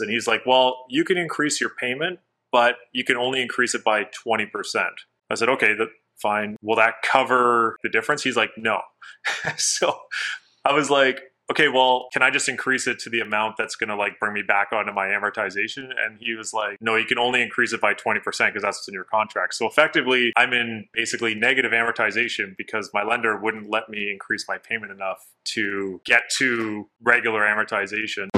And he's like, well, you can increase your payment, but you can only increase it by 20%. I said, okay, that, fine. Will that cover the difference? He's like, no. so I was like, okay, well, can I just increase it to the amount that's going to like bring me back onto my amortization? And he was like, no, you can only increase it by 20% because that's what's in your contract. So effectively, I'm in basically negative amortization because my lender wouldn't let me increase my payment enough to get to regular amortization.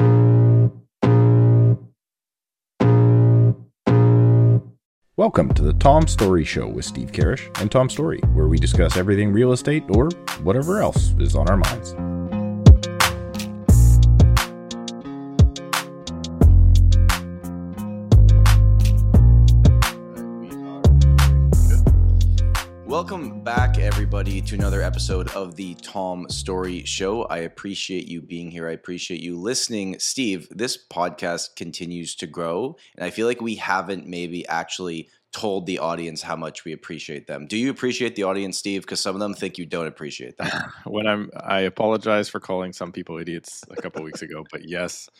Welcome to the Tom Storey Show with Steve Karrasch and Tom Storey, where we discuss everything real estate or whatever else is on our minds. Welcome back, everybody, to another episode of the Tom Storey Show. I appreciate you being here. I appreciate you listening. Steve, this podcast continues to grow, and I feel like we haven't maybe actually told the audience how much we appreciate them. Do you appreciate the audience, Steve? Because some of them think you don't appreciate them. when I'm, I apologize for calling some people idiots a couple weeks ago, but yes,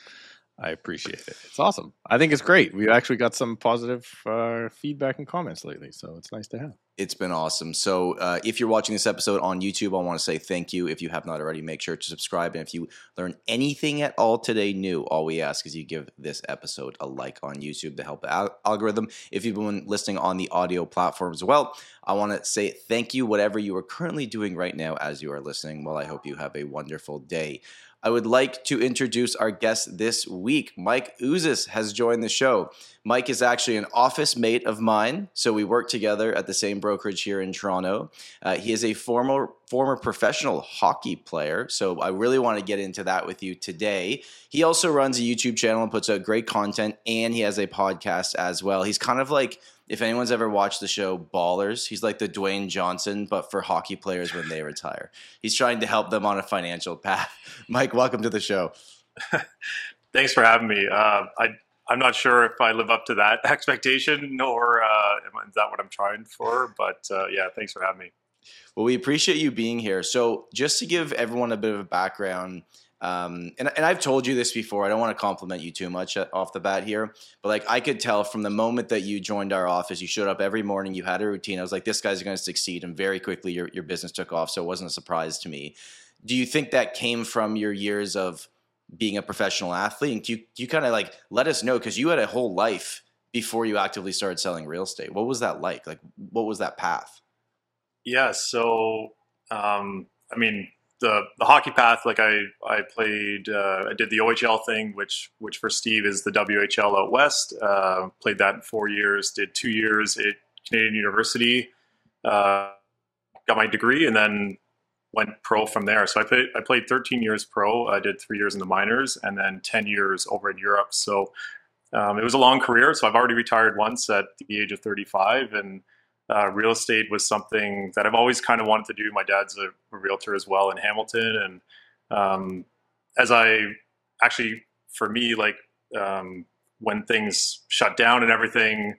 I appreciate it. It's awesome. I think it's great. We actually got some positive uh, feedback and comments lately, so it's nice to have. It's been awesome. So, uh, if you're watching this episode on YouTube, I want to say thank you. If you have not already, make sure to subscribe. And if you learn anything at all today new, all we ask is you give this episode a like on YouTube to help the al- algorithm. If you've been listening on the audio platform as well, I want to say thank you, whatever you are currently doing right now as you are listening. Well, I hope you have a wonderful day. I would like to introduce our guest this week. Mike Ouzas has joined the show. Mike is actually an office mate of mine, so we work together at the same brokerage here in Toronto. Uh, he is a former former professional hockey player, so I really want to get into that with you today. He also runs a YouTube channel and puts out great content, and he has a podcast as well. He's kind of like if anyone's ever watched the show Ballers, he's like the Dwayne Johnson, but for hockey players when they retire. He's trying to help them on a financial path. Mike, welcome to the show. Thanks for having me. Uh, I I'm not sure if I live up to that expectation, nor uh, is that what I'm trying for. But uh, yeah, thanks for having me. Well, we appreciate you being here. So, just to give everyone a bit of a background, um, and, and I've told you this before. I don't want to compliment you too much off the bat here, but like I could tell from the moment that you joined our office, you showed up every morning, you had a routine. I was like, this guy's going to succeed, and very quickly your your business took off. So it wasn't a surprise to me. Do you think that came from your years of being a professional athlete? And you you kind of like let us know because you had a whole life before you actively started selling real estate. What was that like? Like what was that path? Yeah, so um, I mean the the hockey path. Like I I played uh, I did the OHL thing, which which for Steve is the WHL out west. Uh, played that in four years. Did two years at Canadian University. Uh, got my degree and then went pro from there. So I played I played 13 years pro. I did three years in the minors and then 10 years over in Europe. So um, it was a long career. So I've already retired once at the age of 35 and uh, real estate was something that I've always kind of wanted to do. My dad's a, a realtor as well in Hamilton, and um, as I actually, for me, like um, when things shut down and everything,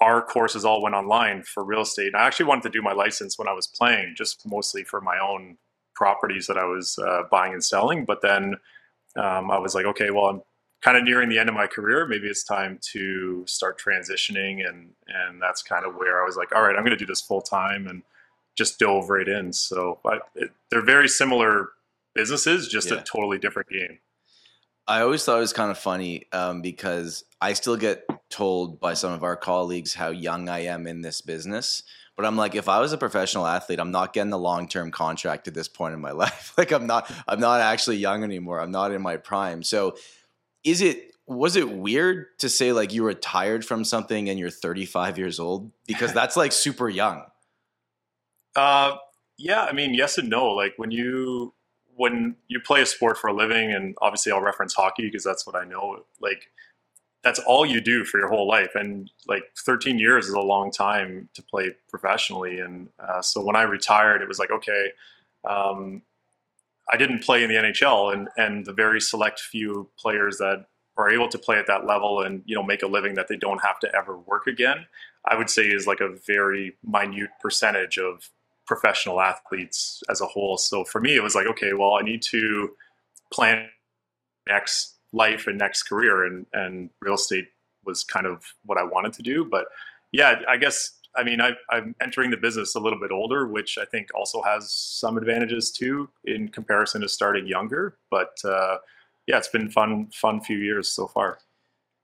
our courses all went online for real estate. And I actually wanted to do my license when I was playing, just mostly for my own properties that I was uh, buying and selling. But then um, I was like, okay, well, I'm kind of nearing the end of my career. Maybe it's time to start transitioning, and and that's kind of where I was like, all right, I'm going to do this full time and just dove right in. So I, it, they're very similar businesses, just yeah. a totally different game. I always thought it was kind of funny um, because I still get told by some of our colleagues how young I am in this business. But I'm like, if I was a professional athlete, I'm not getting the long term contract at this point in my life. like I'm not, I'm not actually young anymore. I'm not in my prime. So is it was it weird to say like you retired from something and you're 35 years old? Because that's like super young. Uh yeah i mean yes and no. Like when you when you play a sport for a living and obviously i'll reference hockey because that's what i know like that's all you do for your whole life. And like 13 years is a long time to play professionally. And uh, so when i retired it was like okay um, I didn't play in the NHL, and and the very select few players that are able to play at that level and you know make a living that they don't have to ever work again, I would say is like a very minute percentage of professional athletes as a whole. So for me, it was like, okay, well, I need to plan next life and next career, and and real estate was kind of what I wanted to do. But yeah, I guess I mean I, I'm entering the business a little bit older, which I think also has some advantages too in comparison to starting younger. But uh, yeah, it's been fun fun few years so far.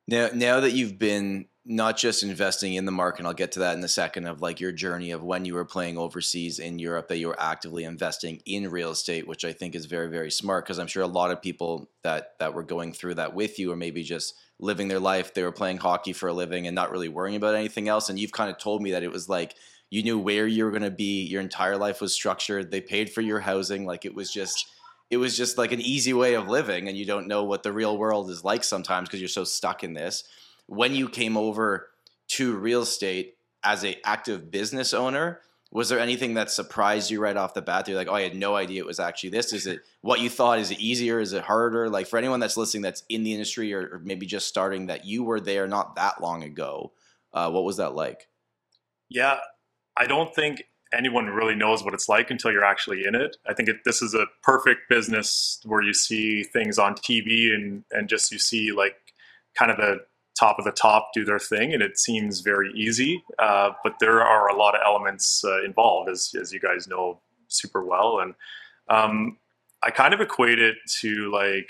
Now, now that you've been not just investing in the market, and I'll get to that in a second, of like your journey of when you were playing overseas in Europe, that you were actively investing in real estate, which I think is very, very smart because I'm sure a lot of people that that were going through that with you, or maybe just living their life, they were playing hockey for a living and not really worrying about anything else. And you've kind of told me that it was like you knew where you were going to be, your entire life was structured, they paid for your housing, like it was just it was just like an easy way of living and you don't know what the real world is like sometimes because you're so stuck in this when you came over to real estate as a active business owner was there anything that surprised you right off the bat you're like oh i had no idea it was actually this. Is it what you thought is it easier is it harder? Like for anyone that's listening that's in the industry or, or maybe just starting that you were there not that long ago uh, what was that like? Yeah i don't think anyone really knows what it's like until you're actually in it. I think it, this is a perfect business where you see things on TV and and just you see like kind of the top of the top do their thing, and it seems very easy. Uh, but there are a lot of elements uh, involved, as as you guys know super well, and um, I kind of equate it to like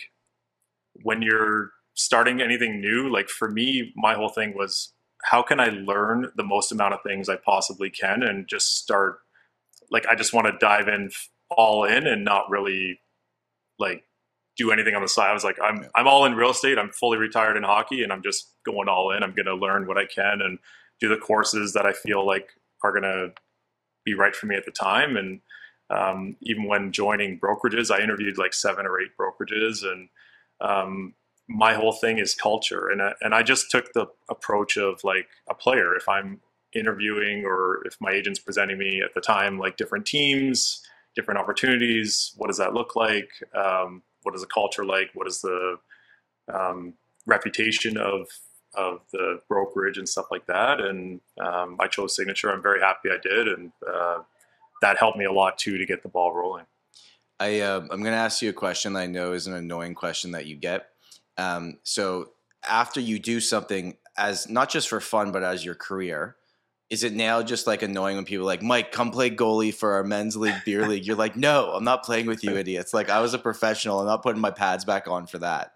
when you're starting anything new. Like for me, my whole thing was how can I learn the most amount of things I possibly can and just start like I just want to dive in all in and not really like do anything on the side. I was like, I'm I'm all in real estate. I'm fully retired in hockey, and I'm just going all in. I'm going to learn what I can and do the courses that I feel like are going to be right for me at the time. And um, even when joining brokerages, I interviewed like seven or eight brokerages, and um, my whole thing is culture and I, and I just took the approach of like a player if I'm interviewing or if my agent's presenting me at the time like different teams different opportunities what does that look like um, what is the culture like? What is the um, reputation of of the brokerage and stuff like that? And um, I chose signature. I'm very happy I did and uh, that helped me a lot too to get the ball rolling. I, uh, I'm going to ask you a question that I know is an annoying question that you get. Um, so after you do something as not just for fun, but as your career, is it now just like annoying when people are like, Mike, come play goalie for our men's league beer league? You're like, no, I'm not playing with you idiots. Like I was a professional. I'm not putting my pads back on for that.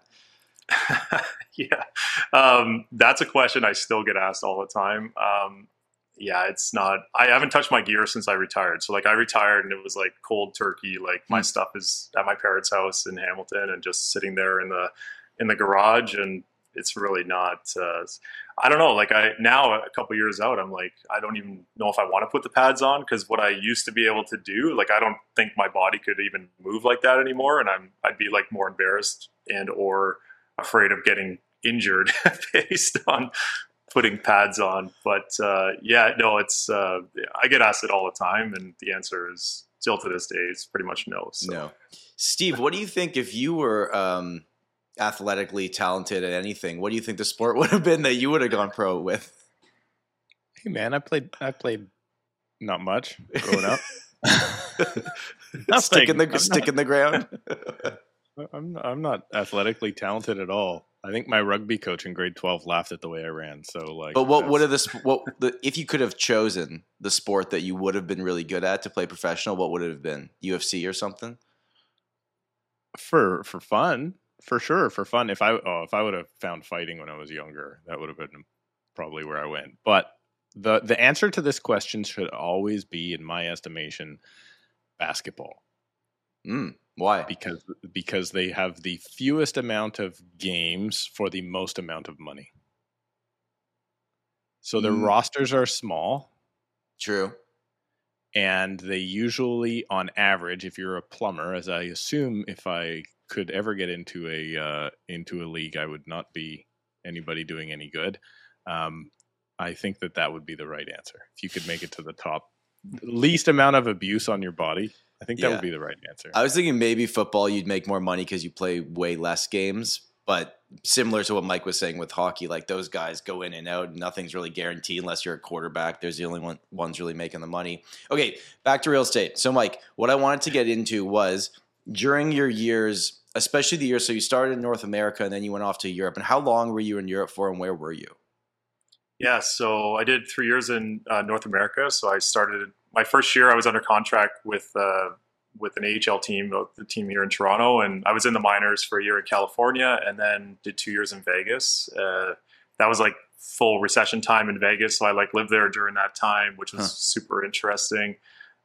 yeah. Um, that's a question I still get asked all the time. Um, yeah, it's not. I haven't touched my gear since I retired. So like I retired and it was like cold turkey. Like my mm. stuff is at my parents' house in Hamilton and just sitting there in the in the garage and it's really not uh, i don't know like i now a couple years out i'm like i don't even know if i want to put the pads on because what i used to be able to do like i don't think my body could even move like that anymore and i'm i'd be like more embarrassed and or afraid of getting injured based on putting pads on but uh, yeah no it's uh, i get asked it all the time and the answer is still to this day it's pretty much no so. no steve what do you think if you were um athletically talented at anything, what do you think the sport would have been that you would have gone pro with? Hey man, I played I played not much growing up. stick in the I'm stick not, in the ground. I'm I'm not athletically talented at all. I think my rugby coach in grade twelve laughed at the way I ran. So like, but what what are the what the, if you could have chosen the sport that you would have been really good at to play professional? What would it have been? UFC or something? For for fun, for sure for fun. If I oh, if I would have found fighting when I was younger, that would have been probably where I went. But the the answer to this question should always be, in my estimation, basketball. Mm, why? Because because they have the fewest amount of games for the most amount of money. So their mm. rosters are small. True. And they usually, on average, if you're a plumber, as I assume if I could ever get into a uh, into a league, I would not be anybody doing any good. Um, I think that that would be the right answer. If you could make it to the top, least amount of abuse on your body, I think that yeah. would be the right answer. I was thinking maybe football, you'd make more money because you play way less games. But similar to what Mike was saying with hockey, like those guys go in and out. Nothing's really guaranteed unless you're a quarterback. There's the only one ones really making the money. Okay, back to real estate. So, Mike, what I wanted to get into was during your years especially the year. So you started in North America and then you went off to Europe. And how long were you in Europe for, and where were you? Yeah, so I did three years in uh, North America. So I started my first year. I was under contract with uh, with an AHL team, uh, the team here in Toronto, and I was in the minors for a year in California, and then did two years in Vegas. Uh, that was like full recession time in Vegas, so I like lived there during that time, which was huh. super interesting.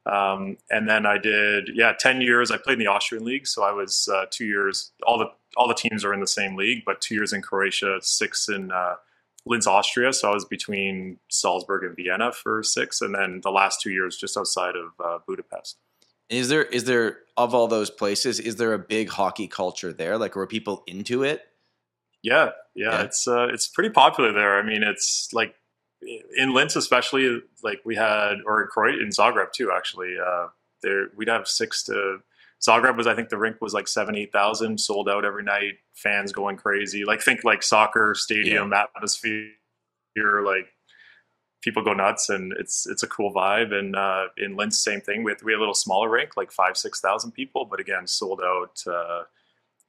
Um, and then I did, yeah, ten years. I played in the Austrian league, so I was uh, two years. All the all the teams are in the same league, but two years in Croatia, six in uh, Linz, Austria. So I was between Salzburg and Vienna for six, and then the last two years just outside of uh, Budapest. Is there is there of all those places? Is there a big hockey culture there? Like, were people into it? Yeah, yeah, yeah. it's uh, it's pretty popular there. I mean, it's like in Linz, especially. Like we had, or in Croatia, in Zagreb too. Actually, uh, there we'd have six to Zagreb was I think the rink was like seven eight thousand sold out every night. Fans going crazy. Like think like soccer stadium yeah. atmosphere. Like people go nuts and it's it's a cool vibe. And uh, in Linz, same thing. We had, we had a little smaller rink, like five six thousand people, but again sold out. Uh,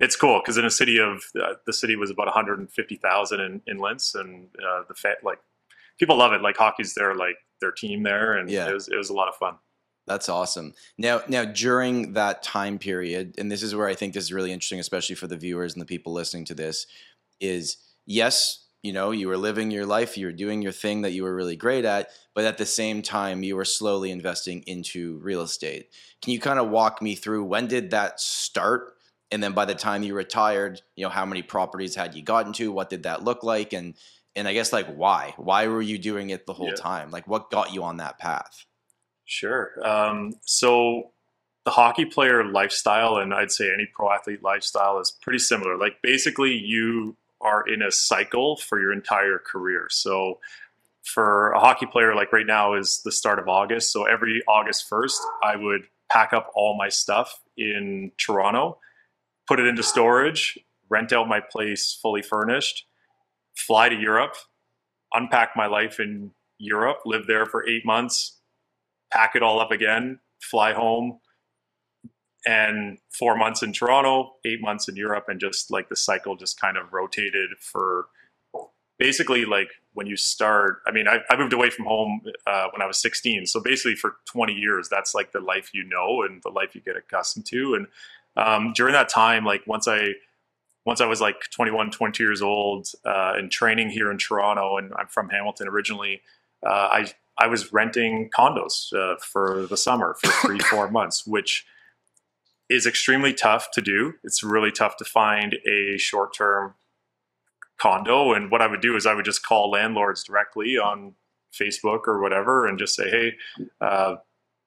it's cool because in a city of uh, the city was about 150,000 in, in Linz, and uh, the fa- like people love it. Like hockey's their like their team there, and yeah. it was it was a lot of fun. That's awesome. Now, now during that time period, and this is where I think this is really interesting, especially for the viewers and the people listening to this, is yes, you know, you were living your life, you were doing your thing that you were really great at, but at the same time, you were slowly investing into real estate. Can you kind of walk me through when did that start? And then by the time you retired, you know, how many properties had you gotten to? What did that look like? And and I guess like why? Why were you doing it the whole yeah. time? Like what got you on that path? Sure. Um, so the hockey player lifestyle, and I'd say any pro athlete lifestyle, is pretty similar. Like basically, you are in a cycle for your entire career. So for a hockey player, like right now is the start of August. So every August 1st, I would pack up all my stuff in Toronto, put it into storage, rent out my place fully furnished, fly to Europe, unpack my life in Europe, live there for eight months, pack it all up again, fly home, and four months in Toronto, eight months in Europe, and just like the cycle just kind of rotated for basically like when you start. I mean, I, I moved away from home uh, when I was 16, so basically for 20 years, that's like the life you know and the life you get accustomed to. And um, during that time, like once I once I was like 21, 22 years old uh, and training here in Toronto, and I'm from Hamilton originally, uh, I I was renting condos uh, for the summer for three, four months, which is extremely tough to do. It's really tough to find a short term condo. And what I would do is I would just call landlords directly on Facebook or whatever and just say, hey, uh,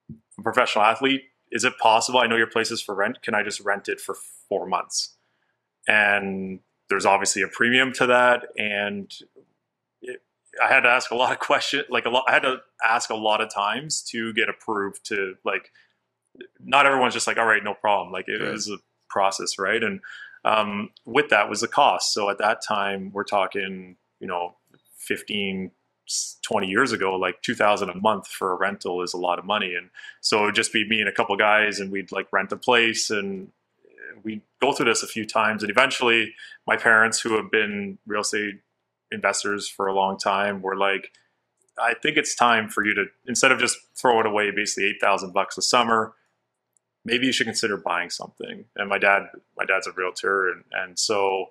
I'm a professional athlete. Is it possible? I know your place is for rent. Can I just rent it for four months? And there's obviously a premium to that. And I had to ask a lot of questions. Like a lot, I had to ask a lot of times to get approved to like. Not everyone's just like, all right, no problem. Like it right. was a process, right? And um, with that was the cost. So at that time, we're talking, you know, 15, 20 years ago, like 2000 a month for a rental is a lot of money. And so it would just be me and a couple guys and we'd like rent a place and we go through this a few times. And eventually my parents who have been real estate investors for a long time were like, I think it's time for you to instead of just throw it away, basically eight thousand bucks a summer. Maybe you should consider buying something. And my dad, my dad's a realtor, and and so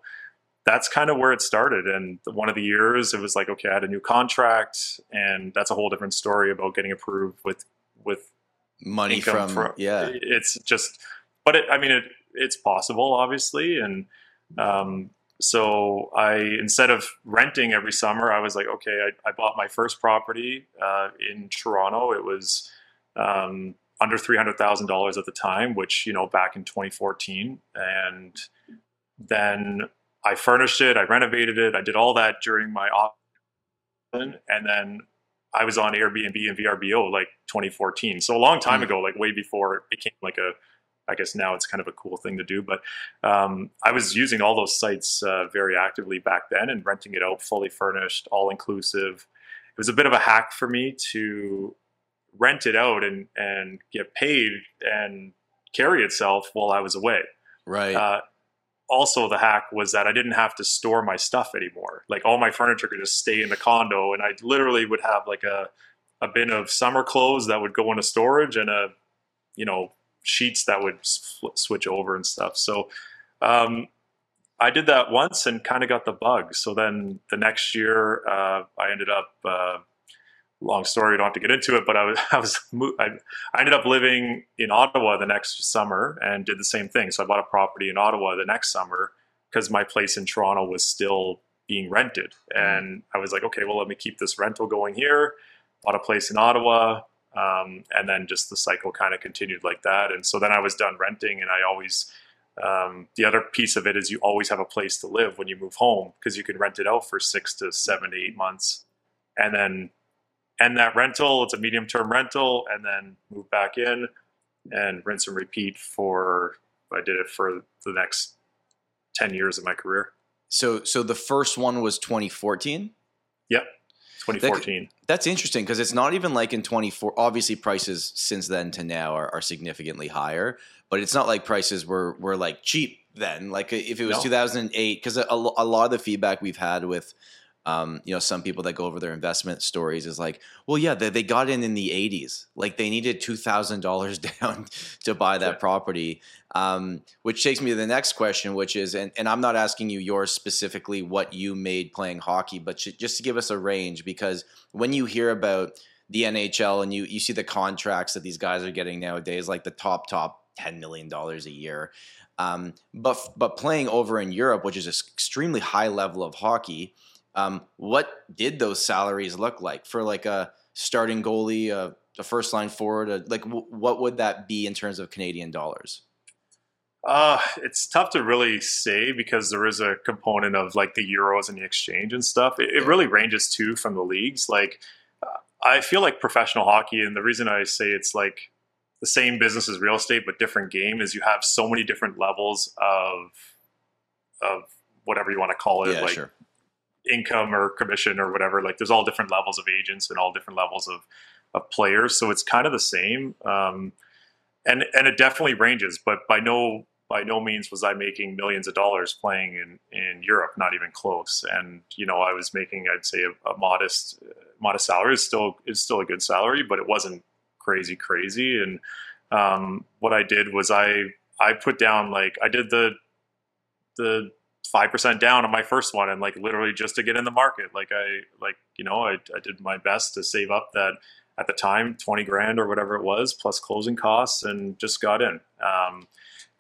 that's kind of where it started. And one of the years, it was like, okay, I had a new contract, and that's a whole different story about getting approved with with money from, from yeah. It's just, but it, I mean, it it's possible, obviously, and um, so I instead of renting every summer, I was like, okay, I, I bought my first property uh, in Toronto. It was um, under three hundred thousand dollars at the time, which you know back in 2014, and then I furnished it, I renovated it, I did all that during my off, and then I was on Airbnb and VRBO like 2014, so a long time mm. ago, like way before it became like a I guess now it's kind of a cool thing to do. But um, I was using all those sites uh, very actively back then and renting it out fully furnished, all inclusive. It was a bit of a hack for me to rent it out and and get paid and carry itself while I was away. Right. Uh, also the hack was that I didn't have to store my stuff anymore. Like all my furniture could just stay in the condo, and I literally would have like a a bin of summer clothes that would go into storage and a you know sheets that would switch over and stuff. So um, I did that once and kind of got the bug. So then the next year, uh, I ended up. Uh, long story, I don't have to get into it, but I was, I was, I, I ended up living in Ottawa the next summer and did the same thing. So I bought a property in Ottawa the next summer because my place in Toronto was still being rented. Mm-hmm. And I was like, okay, well, let me keep this rental going here. Bought a place in Ottawa. Um, and then just the cycle kind of continued like that. And so then I was done renting and I always, um, the other piece of it is you always have a place to live when you move home because you can rent it out for six to seven to eight months. And then end that rental. It's a medium term rental, and then move back in and rinse and repeat for. I did it for the next ten years of my career. So, so the first one was 2014. Yep, 2014. That, that's interesting because it's not even like in 24. Obviously, prices since then to now are, are, significantly higher, but it's not like prices were were like cheap then. Like if it was no. 2008, because a, a lot of the feedback we've had with um, you know, some people that go over their investment stories is like, well, yeah, they, they got in in the 80s. Like they needed $2,000 down to buy that property. Um, which takes me to the next question, which is, and, and I'm not asking you yours specifically what you made playing hockey, but just to give us a range, because when you hear about the NHL and you, you see the contracts that these guys are getting nowadays, like the top, top $10 million a year. Um, but, but playing over in Europe, which is an extremely high level of hockey, um, what did those salaries look like for like a starting goalie, a, a first line forward? A, like, w- what would that be in terms of Canadian dollars? Uh, it's tough to really say because there is a component of like the euros and the exchange and stuff. It, it really ranges too from the leagues. Like, uh, I feel like professional hockey, and the reason I say it's like the same business as real estate but different game is you have so many different levels of of whatever you want to call it, yeah, like sure income or commission or whatever. Like there's all different levels of agents and all different levels of of players, so it's kind of the same. Um, and and it definitely ranges, but by no by no means was I making millions of dollars playing in in Europe, not even close. And you know, I was making I'd say a, a modest modest salary is still is still a good salary, but it wasn't crazy crazy. And um, what I did was I I put down like I did the the five percent down on my first one, and like literally just to get in the market. Like I like you know I, I did my best to save up that at the time twenty grand or whatever it was plus closing costs, and just got in. Um,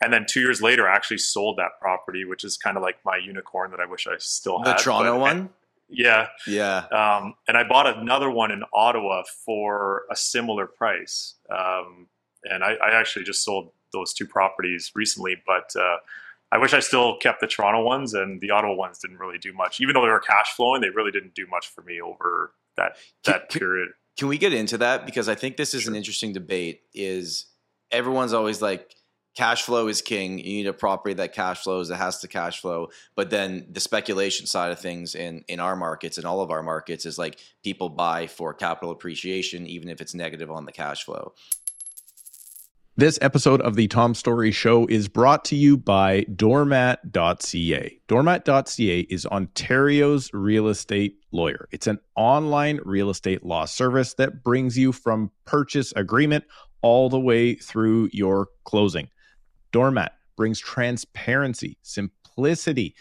and then two years later, I actually sold that property, which is kind of like my unicorn that I wish I still had. The Toronto but, one. Yeah. Yeah. Um, and I bought another one in Ottawa for a similar price. Um, and I, I, actually just sold those two properties recently, but uh, I wish I still kept the Toronto ones, and the Ottawa ones didn't really do much. Even though they were cash flowing, they really didn't do much for me over that that can, period. Can we get into that because I think this is sure. an interesting debate. Is everyone's always like cash flow is king. You need a property that cash flows that has to cash flow. But then the speculation side of things in in our markets and all of our markets is like people buy for capital appreciation, even if it's negative on the cash flow. This episode of the Tom Storey Show is brought to you by doormat.ca. Doormat.ca is Ontario's real estate lawyer. It's an online real estate law service that brings you from purchase agreement all the way through your closing. Doormat brings transparency, simplicity,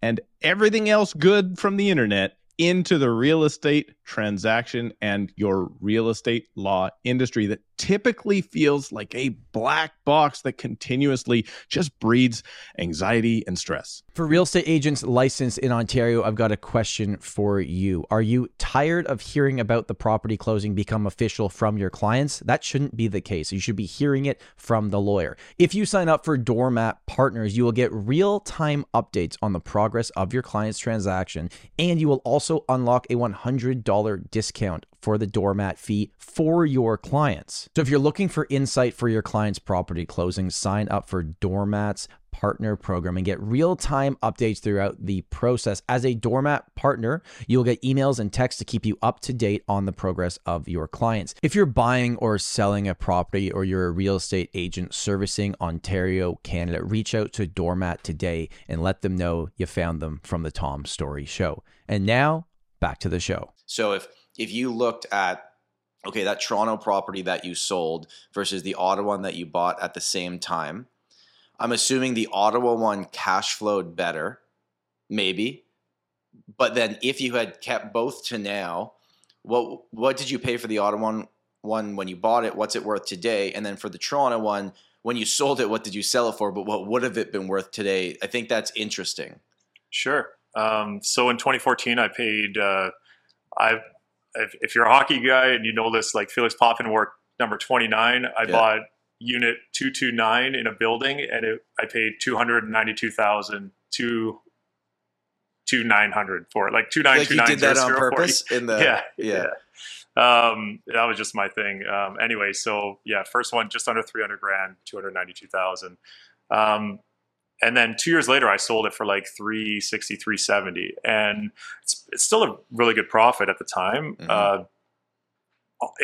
and everything else good from the internet into the real estate transaction and your real estate law industry that typically feels like a black box that continuously just breeds anxiety and stress. For real estate agents licensed in Ontario, I've got a question for you. Are you tired of hearing about the property closing become official from your clients? That shouldn't be the case. You should be hearing it from the lawyer. If you sign up for Doormat Partners, you will get real time updates on the progress of your client's transaction, and you will also unlock a $100 discount for the doormat fee for your clients. So if you're looking for insight for your client's property closing, sign up for Doormat's partner program and get real-time updates throughout the process. As a Doormat partner, you'll get emails and texts to keep you up to date on the progress of your clients. If you're buying or selling a property or you're a real estate agent servicing Ontario, Canada, reach out to Doormat today and let them know you found them from the Tom Storey show. And now, back to the show. So if if you looked at okay, that Toronto property that you sold versus the Ottawa one that you bought at the same time, I'm assuming the Ottawa one cash flowed better, maybe. But then if you had kept both to now, what what did you pay for the Ottawa one, one when you bought it? What's it worth today? And then for the Toronto one, when you sold it, what did you sell it for? But what would have it been worth today? I think that's interesting. Sure. Um, so in 2014, I paid. Uh, I if, if, you're a hockey guy and you know this, like Felix Potvin wore number 29. I yeah. bought unit 229 in a building and it, I paid 292,000 to two nine hundred for it, like two nine two nine. You did that on purpose in the yeah yeah. yeah. Um, that was just my thing. Um, anyway, so yeah, first one just under three hundred grand, two hundred ninety two thousand. Um, and then two years later, I sold it for like 360, 370. and it's, it's still a really good profit at the time. Mm-hmm. Uh,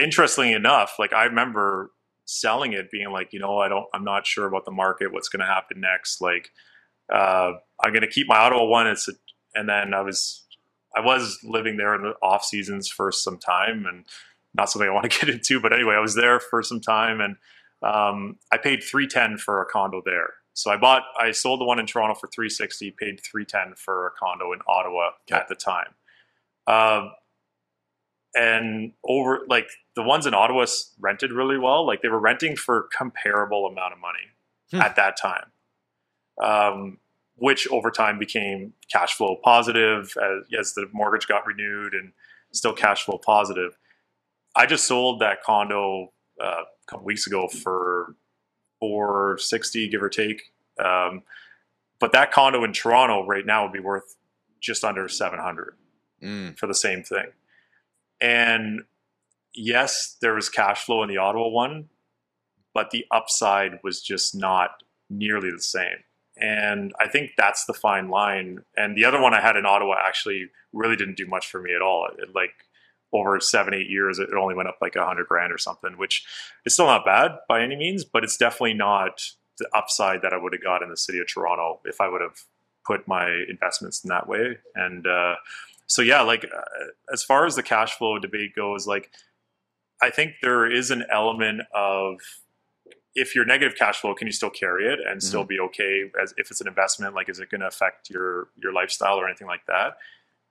interestingly enough, like I remember selling it being like, you know, I don't, I'm not sure about the market, what's going to happen next. Like, uh, I'm going to keep my Ottawa one. It's a, and then I was, I was living there in the off seasons for some time and not something I want to get into, but anyway, I was there for some time and, um, I paid 310 for a condo there. So I bought, I sold the one in Toronto for 360, paid 310 for a condo in Ottawa okay. at the time. Um, and over like the ones in Ottawa rented really well. Like they were renting for comparable amount of money hmm. at that time, um, which over time became cash flow positive as, as the mortgage got renewed and still cash flow positive. I just sold that condo uh, a couple weeks ago for 460, give or take. Um, but that condo in Toronto right now would be worth just under 700 mm. for the same thing. And yes, there was cash flow in the Ottawa one, but the upside was just not nearly the same. And I think that's the fine line. And the other one I had in Ottawa actually really didn't do much for me at all. It, like over seven, eight years, it only went up like a hundred grand or something, which is still not bad by any means, but it's definitely not the upside that I would have got in the city of Toronto if I would have put my investments in that way. And uh, so yeah, like uh, as far as the cash flow debate goes, like I think there is an element of if you're negative cash flow, can you still carry it and mm-hmm. still be okay as if it's an investment? Like, is it going to affect your your lifestyle or anything like that?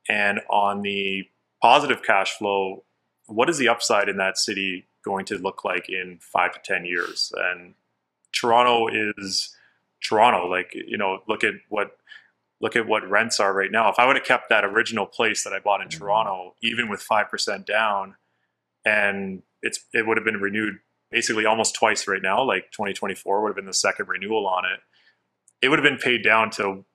And on the positive cash flow, what is the upside in that city going to look like in five to ten years? And Toronto is Toronto. Like, you know, look at what look at what rents are right now. If I would have kept that original place that I bought in mm-hmm. Toronto, even with five percent down, and it's it would have been renewed basically almost twice right now. Like 2024 would have been the second renewal on it. It would have been paid down to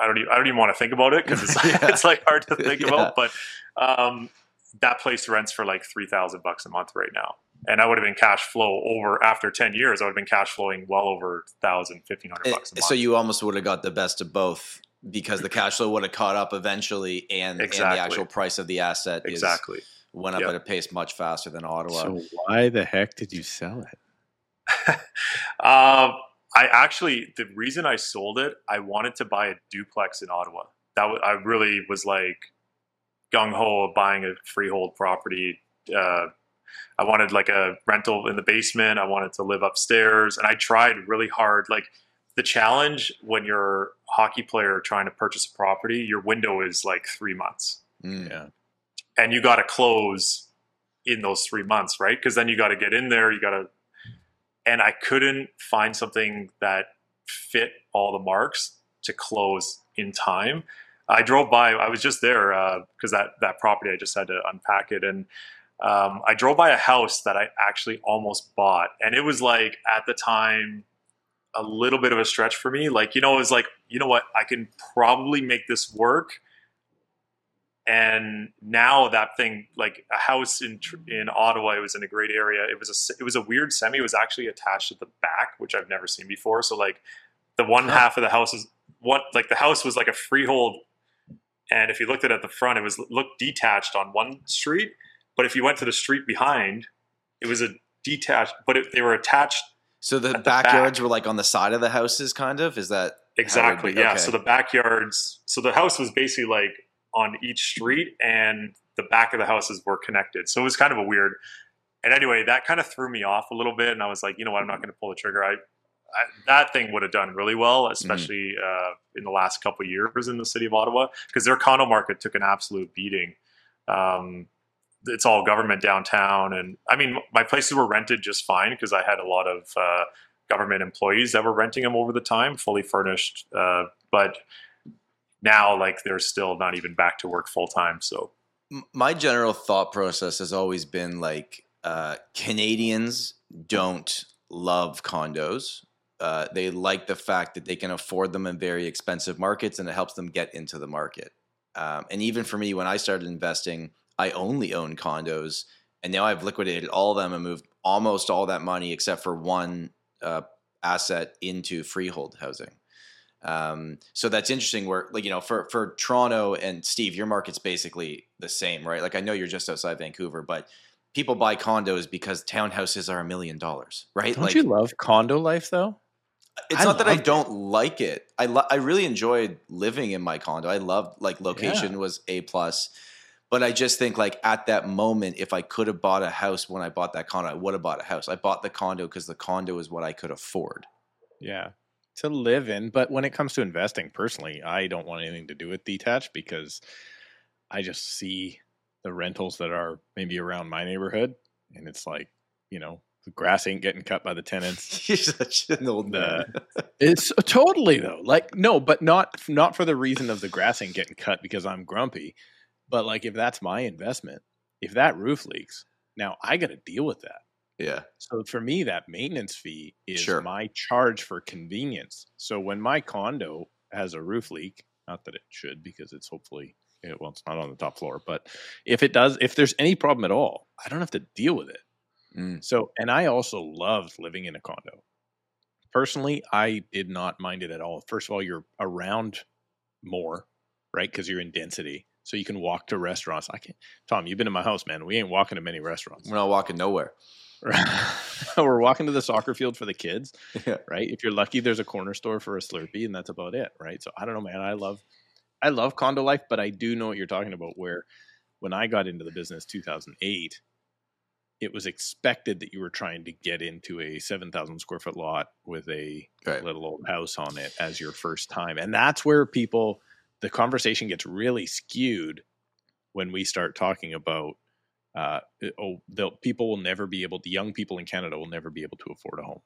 I don't even, I don't even want to think about it because it's yeah. it's like hard to think yeah. about. But um, that place rents for like three thousand bucks a month right now and I would have been cash flow over after 10 years. I would have been cash flowing well over 1,000, 1,500 bucks a month. So you almost would have got the best of both because the cash flow would have caught up eventually and, exactly. and the actual price of the asset exactly. went up yep. at a pace much faster than Ottawa. So why the heck did you sell it? uh, I actually, the reason I sold it, I wanted to buy a duplex in Ottawa. That was, I really was like gung ho buying a freehold property. Uh, I wanted like a rental in the basement. I wanted to live upstairs, and I tried really hard. Like the challenge when you're a hockey player trying to purchase a property, your window is like three months. Mm. Yeah, and you got to close in those three months, right? Because then you got to get in there. You got to, and I couldn't find something that fit all the marks to close in time. I drove by. I was just there because uh, that that property I just had to unpack it, and um, I drove by a house that I actually almost bought, and it was like at the time a little bit of a stretch for me. Like, you know, it was like, you know what, I can probably make this work, and now that thing like a house in in Ottawa it was in a great area it was a it was a weird semi it was actually attached at the back which I've never seen before so like the one Huh. half of the house is what like the house was like a freehold and if you looked at it at the front it was looked detached on one street but if you went to the street behind it was a detached but it, they were attached So the the back. backyards were like on the side of the houses, kind of. Is that Exactly. yeah. okay. So the backyards. So the house was basically like on each street, and the back of the houses were connected. So it was kind of a weird. And anyway, that kind of threw me off a little bit, and I was like, you know what, I'm not going to pull the trigger. I, I that thing would have done really well, especially uh, in the last couple of years in the city of Ottawa, because their condo market took an absolute beating. Um, it's all government downtown, and I mean, my places were rented just fine because I had a lot of uh, government employees that were renting them over the time, fully furnished. Uh, but now, like, they're still not even back to work full time. So my general thought process has always been like uh, Canadians don't love condos. Uh, they like the fact that they can afford them in very expensive markets, and it helps them get into the market. Um, and even for me, when I started investing, I only owned condos, and now I've liquidated all of them and moved almost all that money except for one uh, asset into freehold housing. Um, so that's interesting. Where like you know, for for Toronto and Steve, your market's basically the same, right? Like I know you're just outside Vancouver, but people buy condos because townhouses are a million dollars, right? Don't like you love condo life though? it's I not that I don't like it. I lo- I really enjoyed living in my condo. I loved like location was a plus, but I just think like at that moment, if I could have bought a house when I bought that condo, I would have bought a house. I bought the condo because the condo is what I could afford. Yeah. To live in, but when it comes to investing, personally, I don't want anything to do with detached because I just see the rentals that are maybe around my neighborhood, and it's like, you know, the grass ain't getting cut by the tenants. You're such an old man. It's uh, totally though. Like no, but not not for the reason of the grass ain't getting cut because I'm grumpy. But like if that's my investment, if that roof leaks, now I got to deal with that. Yeah. So for me, that maintenance fee is Sure. my charge for convenience. So when my condo has a roof leak, not that it should because it's hopefully eh, well, it's not on the top floor, but if it does, if there's any problem at all, I don't have to deal with it. Mm. So, and I also loved living in a condo. Personally, I did not mind it at all. First of all, you're around more, right? Because you're in density, so you can walk to restaurants. I can't. Tom, you've been in my house, man. We ain't walking to many restaurants. We're not walking nowhere. We're walking to the soccer field for the kids, Yeah. right? If you're lucky, there's a corner store for a Slurpee, and that's about it, right? So I don't know, man. I love, I love condo life, but I do know what you're talking about. Where when I got into the business, 2008, it was expected that you were trying to get into a 7,000 square foot lot with a Right. little old house on it as your first time, and that's where people, the conversation gets really skewed when we start talking about uh, oh, they'll, people will never be able. The young people in Canada will never be able to afford a home.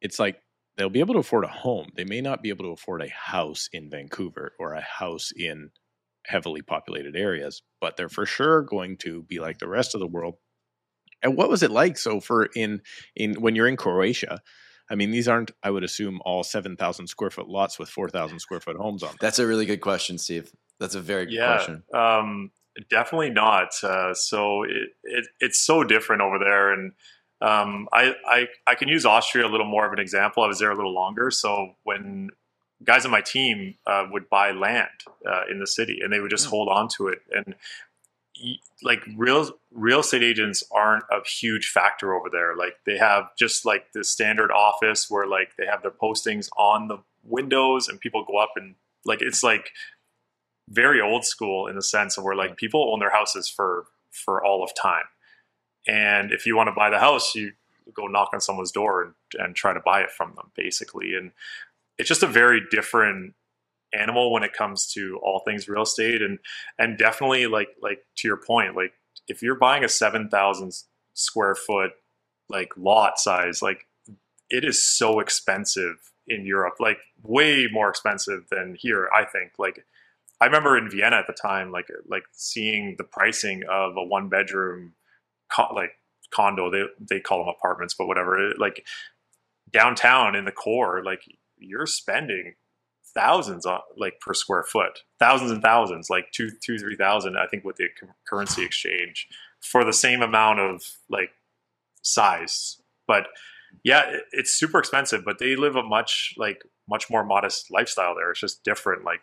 It's like they'll be able to afford a home. They may not be able to afford a house in Vancouver or a house in heavily populated areas, but they're for sure going to be like the rest of the world. And what was it like? So for in in when you're in Croatia, I mean, these aren't, I would assume, all seven thousand square foot lots with four thousand square foot homes on them. That's a really good question, Steve. That's a very good yeah, question. um, definitely not. Uh, so it, it it's so different over there, and um, I, I I can use Austria a little more of an example. I was there a little longer, so when guys on my team uh, would buy land uh, in the city, and they would just Hmm. hold on to it, and like real real estate agents aren't a huge factor over there. Like they have just like the standard office where like they have their postings on the windows, and people go up and like it's like very old school in the sense of where like people own their houses for for all of time. And if you want to buy the house you go knock on someone's door and, and try to buy it from them basically. And it's just a very different animal when it comes to all things real estate. And and definitely like like to your point like if you're buying a 7000 square foot like lot size like it is so expensive in Europe like way more expensive than here I think. Like I remember in Vienna at the time, like like seeing the pricing of a one bedroom, co- like condo. They they call them apartments, but whatever. Like downtown in the core, like you're spending thousands on like per square foot, thousands and thousands, like two, two, three thousand. I think with the cu- currency exchange for the same amount of like size. But yeah, it, it's super expensive. But they live a much like much more modest lifestyle there. It's just different. Like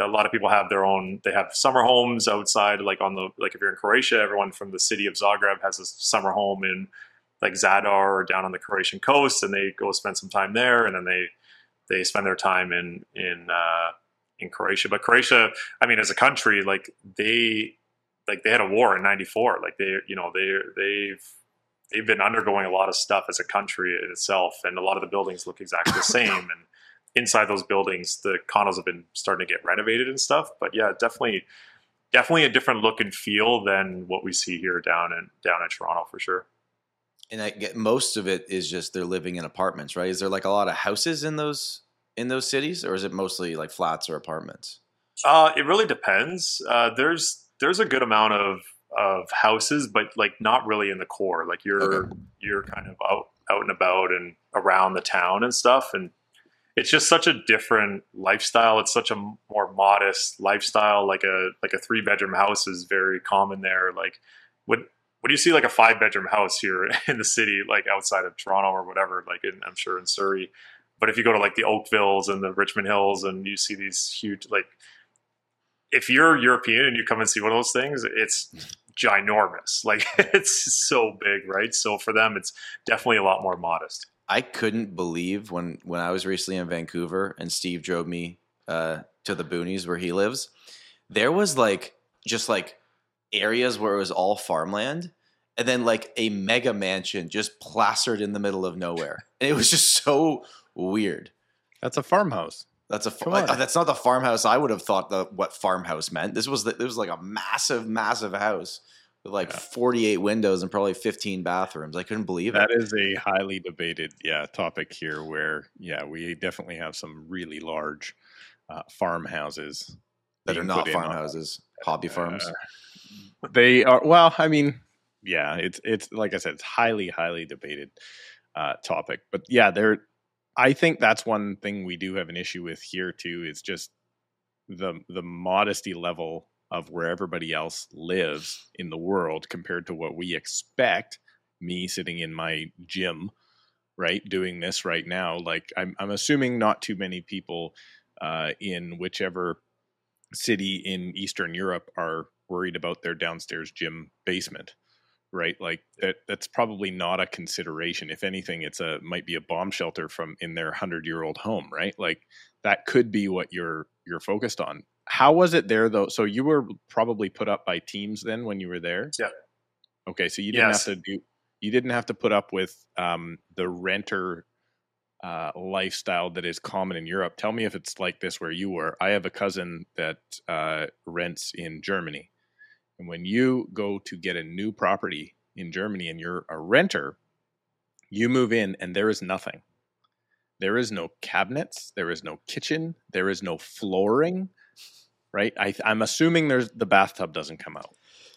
a lot of people have their own. They have summer homes outside, like on the like if you're in Croatia, everyone from the city of Zagreb has a summer home in like Zadar or down on the Croatian coast, and they go spend some time there, and then they they spend their time in in uh, in Croatia. But Croatia, I mean, as a country, like they like they had a war in '94. Like they, you know, they they've they've been undergoing a lot of stuff as a country in itself, and a lot of the buildings look exactly the same. and inside those buildings, the condos have been starting to get renovated and stuff. But yeah, definitely, definitely a different look and feel than what we see here down in down in Toronto for sure. And I get most of it is just they're living in apartments, right? Is there like a lot of houses in those in those cities, or is it mostly like flats or apartments? Uh, it really depends. Uh, there's there's a good amount of of houses, but like not really in the core. Like you're Okay. you're kind of out out and about and around the town and stuff, and it's just such a different lifestyle. It's such a more modest lifestyle. Like a like a three bedroom house is very common there. Like when when you see like a five bedroom house here in the city, like outside of Toronto or whatever, like in, I'm sure in Surrey. But if you go to like the Oakvilles and the Richmond Hills and you see these huge like if you're European and you come and see one of those things, it's ginormous. Like it's so big, right? So for them, it's definitely a lot more modest. I couldn't believe when when I was recently in Vancouver and Steve drove me uh, to the boonies where he lives. There was like just like areas where it was all farmland, and then like a mega mansion just plastered in the middle of nowhere, and it was just so weird. That's a farmhouse. That's a Come like, that's not the farmhouse I would have thought the what farmhouse meant. This was the, this was like a massive, massive house like Yeah. 48 windows and probably 15 bathrooms. I couldn't believe it. That is a highly debated, yeah, topic here. Where yeah, we definitely have some really large uh, farmhouses that are not in on- farmhouses, hobby farms. Uh, they are well. I mean, yeah, it's it's like I said, it's highly highly debated uh, topic. But yeah, there. I think that's one thing we do have an issue with here too. Is just the the modesty level of where everybody else lives in the world compared to what we expect. Me sitting in my gym, right, doing this right now. Like I'm, I'm assuming not too many people uh, in whichever city in Eastern Europe are worried about their downstairs gym basement, right? Like that that's probably not a consideration. If anything, it's a might be a bomb shelter from in their hundred year old home, right? Like that could be what you're you're focused on. How was it there though? So you were probably put up by teams then when you were there. Yeah. Okay, so you didn't Yes. have to do you didn't have to put up with um, the renter uh, lifestyle that is common in Europe. Tell me if it's like this where you were. I have a cousin that uh, rents in Germany, and when you go to get a new property in Germany and you're a renter, you move in and there is nothing. There is no cabinets. There is no kitchen. There is no flooring. Right? I, I'm assuming there's the bathtub doesn't come out,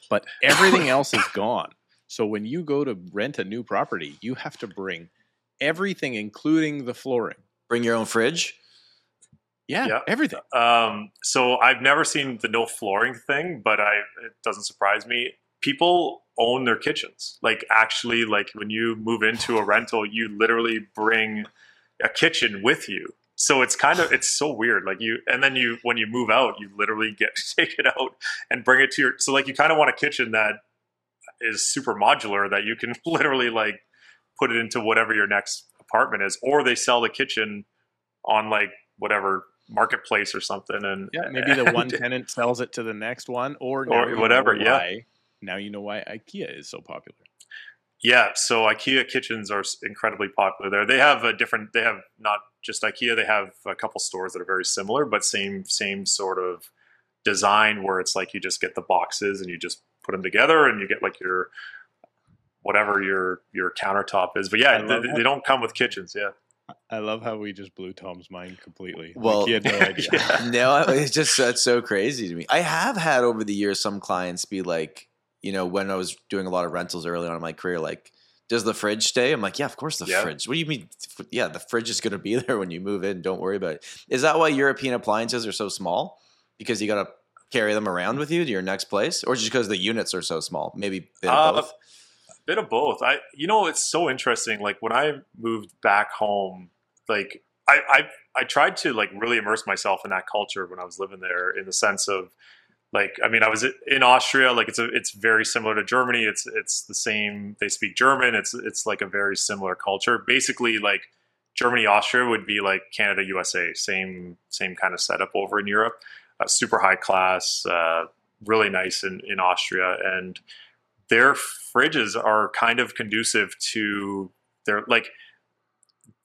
but everything else is gone. So when you go to rent a new property, you have to bring everything, including the flooring. Bring your own fridge. Yeah, Yeah. everything. Um, so I've never seen the no flooring thing, but I it doesn't surprise me. People own their kitchens. Like actually, like when you move into a rental, you literally bring a kitchen with you. So it's kind of it's so weird. Like you, and then you when you move out, you literally get take it out and bring it to your. So like you kind of want a kitchen that is super modular that you can literally like put it into whatever your next apartment is, or they sell the kitchen on like whatever marketplace or something and Yeah, maybe the one tenant sells it to the next one, or, Or whatever, yeah. why- Now you know why IKEA is so popular. yeah so ikea kitchens are incredibly popular there they have a different they have not just ikea they have a couple stores that are very similar but same same sort of design where it's like you just get the boxes and you just put them together and you get like your whatever your your countertop is but yeah they, they don't come with kitchens yeah I love how we just blew Tom's mind completely. Well, like he had no idea. Yeah. no, it's just that's so crazy to me. I have had over the years some clients be like, you know, when I was doing a lot of rentals early on in my career, like does the fridge stay? I'm like, yeah, of course the Yeah. fridge. What do you mean? Yeah, the fridge is going to be there when you move in. Don't worry about it. Is that why European appliances are so small? Because you got to carry them around with you to your next place, or just because the units are so small? Maybe a bit of Uh, both. bit of both. I, you know, it's so interesting. Like when I moved back home, like I, I, I tried to like really immerse myself in that culture when I was living there, in the sense of, like, I mean, I was in Austria. Like it's a, it's very similar to Germany. It's, it's the same. They speak German. It's, it's like a very similar culture. Basically, like Germany, Austria would be like Canada, USA. Same, same kind of setup over in Europe. Uh, super high class. Uh, really nice in in Austria and their fridges are kind of conducive to their like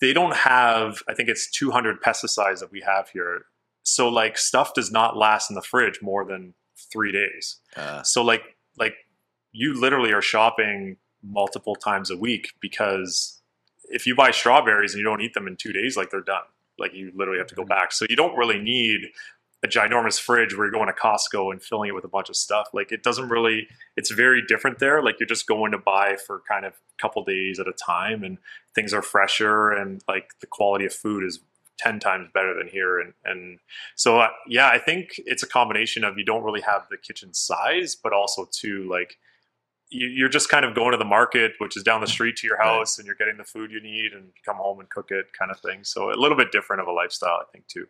they don't have i think it's 200 pesticides that we have here so like stuff does not last in the fridge more than three days. Uh, so like like you literally are shopping multiple times a week because if you buy strawberries and you don't eat them in two days like they're done. Like you literally have to go back. So you don't really need a ginormous fridge where you're going to Costco and filling it with a bunch of stuff. Like it doesn't really, it's very different there. Like you're just going to buy for kind of a couple days at a time and things are fresher and like the quality of food is 10 times better than here. And, and so, uh, yeah, I think it's a combination of you don't really have the kitchen size, but also too, like, you- you're just kind of going to the market, which is down the street to your house, and you're getting the food you need, and come home and cook it, kind of thing. So a little bit different of a lifestyle, I think, too.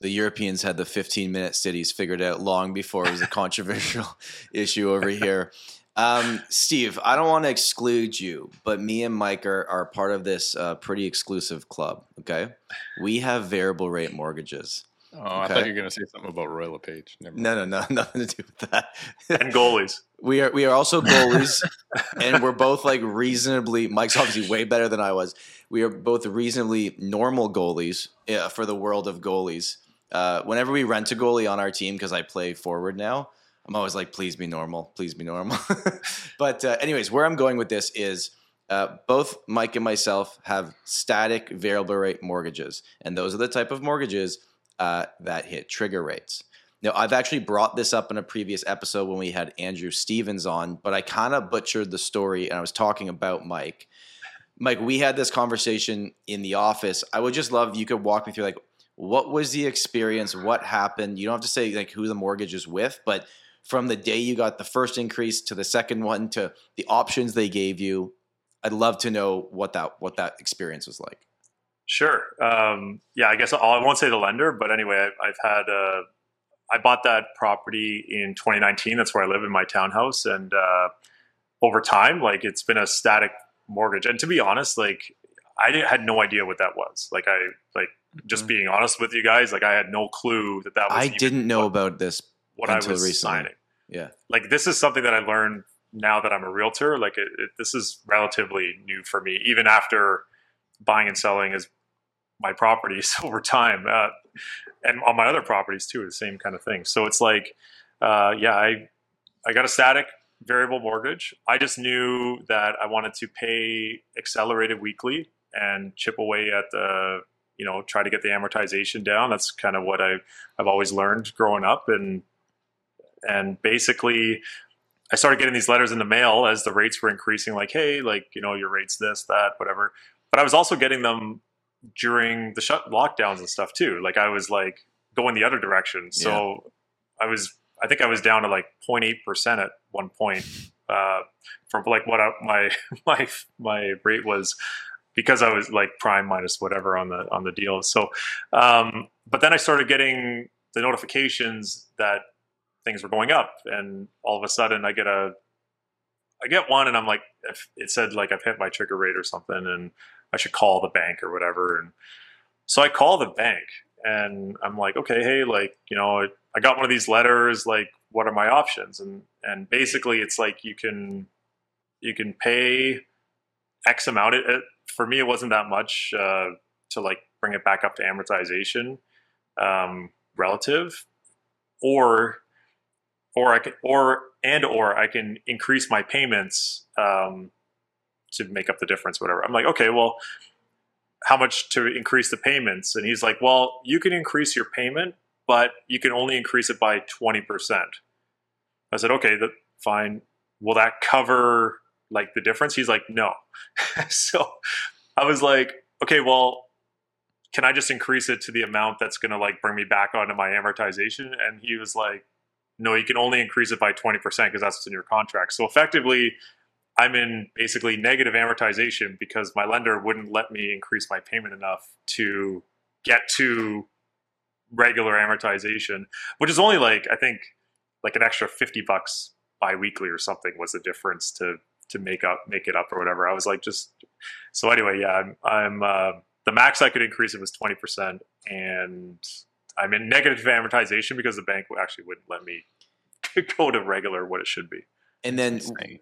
the Europeans had the 15 minute cities figured out long before it was a controversial issue over here. Um, Steve, I don't want to exclude you, but me and Mike are, are part of this uh, pretty exclusive club. Okay. We have variable rate mortgages. Oh, I thought you were going to say something about Royal LePage. Never No, no, no, nothing to do with that. And goalies. we are we are also goalies, and we're both like reasonably. Mike's obviously way better than I was. We are both reasonably normal goalies uh, for the world of goalies. Uh, whenever we rent a goalie on our team, because I play forward now, I'm always like, please be normal, please be normal. but uh, anyways, where I'm going with this is. Uh, both Mike and myself have static variable rate mortgages, and those are the type of mortgages uh, that hit trigger rates. Now, I've actually brought this up in a previous episode when we had Andrew Stevens on, but I kind of butchered the story and I was talking about Mike. Mike, we had this conversation in the office. I would just love you could walk me through like what was the experience, what happened. You don't have to say like who the mortgage is with, but from the day you got the first increase to the second one to the options they gave you, I'd love to know what that what that experience was like. Sure. Um, yeah, I guess I'll, I won't say the lender, but anyway, I, I've had, uh, I bought that property in 2019. That's where I live in my townhouse. And uh, over time, like it's been a static mortgage. And to be honest, like I didn't, had no idea what that was. Like I, like just being honest with you guys, like I had no clue that that was I didn't know what, about this. What I was recently. signing. Yeah. Like this is something that I learned now that I'm a realtor. Like it, it, this is relatively new for me, even after buying and selling as my properties over time, uh, and on my other properties too, the same kind of thing. So it's like, uh, yeah, I I got a static variable mortgage. I just knew that I wanted to pay accelerated weekly and chip away at the you know try to get the amortization down. That's kind of what I I've always learned growing up, and and basically. I started getting these letters in the mail as the rates were increasing, like, hey, like, you know, your rate's this, that, whatever. But I was also getting them during the shut lockdowns and stuff too. Like I was like going the other direction. So I was, I think I was down to like 0.8% at one point, uh, from like what I, my, my, my rate was because I was like prime minus whatever on the, on the deal. So, um, but then I started getting the notifications that things were going up and all of a sudden I get a, I get one and I'm like, if it said like I've hit my trigger rate or something and I should call the bank or whatever. And so I call the bank and I'm like, okay, hey, like, you know, I, I got one of these letters, like, what are my options? And, and basically it's like, you can, you can pay X amount. It, it, for me, it wasn't that much, uh, to like bring it back up to amortization, um, relative or, or I can, or, and, or I can increase my payments, um, to make up the difference, whatever. I'm like, okay, well, how much to increase the payments? And he's like, well, you can increase your payment, but you can only increase it by 20%. I said, okay, that fine. Will that cover like the difference? He's like, no. so I was like, okay, well, can I just increase it to the amount that's going to like bring me back onto my amortization? And he was like, no, you can only increase it by 20% because that's what's in your contract. So effectively, I'm in basically negative amortization because my lender wouldn't let me increase my payment enough to get to regular amortization, which is only like, I think, like an extra 50 bucks biweekly or something was the difference to to make up make it up or whatever. I was like just so anyway, yeah, I'm I'm uh, the max I could increase it was 20% and I'm in negative amortization because the bank actually wouldn't let me go to regular what it should be. And then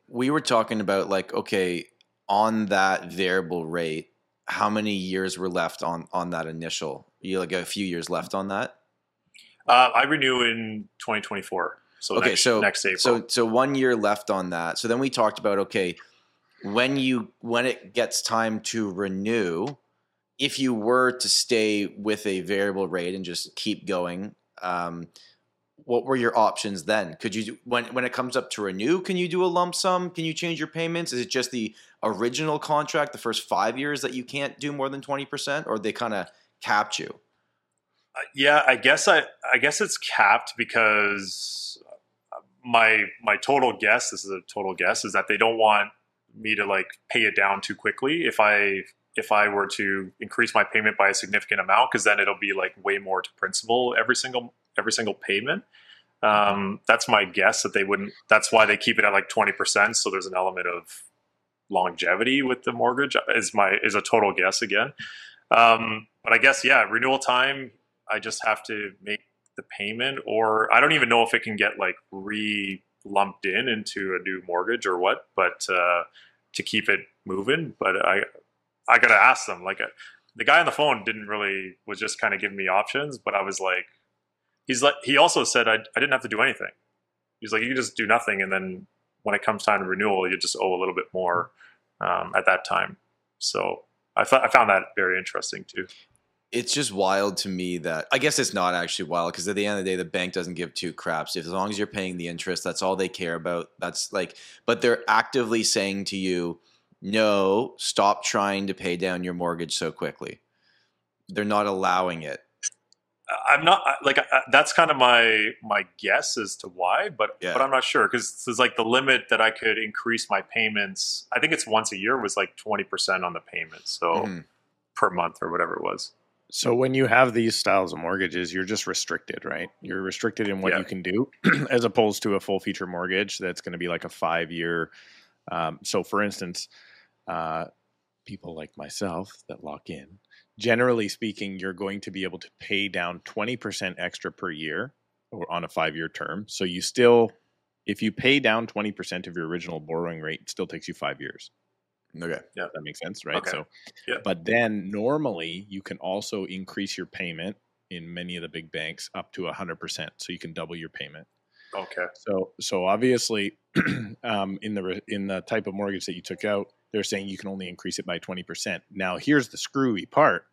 we were talking about like, okay, on that variable rate, how many years were left on on that initial? You like a few years left on that? Uh, I renew in 2024. So okay, next, so next April. so so one year left on that. So then we talked about okay, when you when it gets time to renew, if you were to stay with a variable rate and just keep going, um, what were your options then? Could you do, when when it comes up to renew? Can you do a lump sum? Can you change your payments? Is it just the original contract, the first five years that you can't do more than twenty percent, or they kind of capped you? Uh, yeah, I guess I I guess it's capped because my my total guess this is a total guess is that they don't want me to like pay it down too quickly if I if I were to increase my payment by a significant amount because then it'll be like way more to principal every single every single payment. Um, that's my guess that they wouldn't. That's why they keep it at like twenty percent. So there's an element of longevity with the mortgage. Is my is a total guess again. Um, but I guess yeah, renewal time. I just have to make the payment, or I don't even know if it can get like re lumped in into a new mortgage or what. But uh, to keep it moving, but I I gotta ask them. Like uh, the guy on the phone didn't really was just kind of giving me options, but I was like, he's like he also said I I didn't have to do anything. He's like you can just do nothing, and then when it comes time to renewal, you just owe a little bit more um, at that time. So I thought I found that very interesting too it's just wild to me that I guess it's not actually wild because at the end of the day, the bank doesn't give two craps. If as long as you're paying the interest, that's all they care about. That's like, but they're actively saying to you, no, stop trying to pay down your mortgage so quickly. They're not allowing it. I'm not like that's kind of my my guess as to why, but Yeah. but I'm not sure because it's like the limit that I could increase my payments. I think it's once a year was like 20 percent on the payment, so Mhm. per month or whatever it was. So when you have these styles of mortgages, you're just restricted, right? You're restricted in what Yeah. you can do, as opposed to a full feature mortgage that's going to be like a five year. Um, so, for instance, uh, people like myself that lock in, generally speaking, you're going to be able to pay down twenty percent extra per year or on a five year term. So you still, if you pay down twenty percent of your original borrowing rate, it still takes you five years. Okay. Yeah. That makes sense, right? Okay. So, Yeah. but then normally you can also increase your payment in many of the big banks up to 100%. So you can double your payment. Okay, So, so obviously, um, in the in the type of mortgage that you took out, they're saying you can only increase it by 20%. Now, here's the screwy part.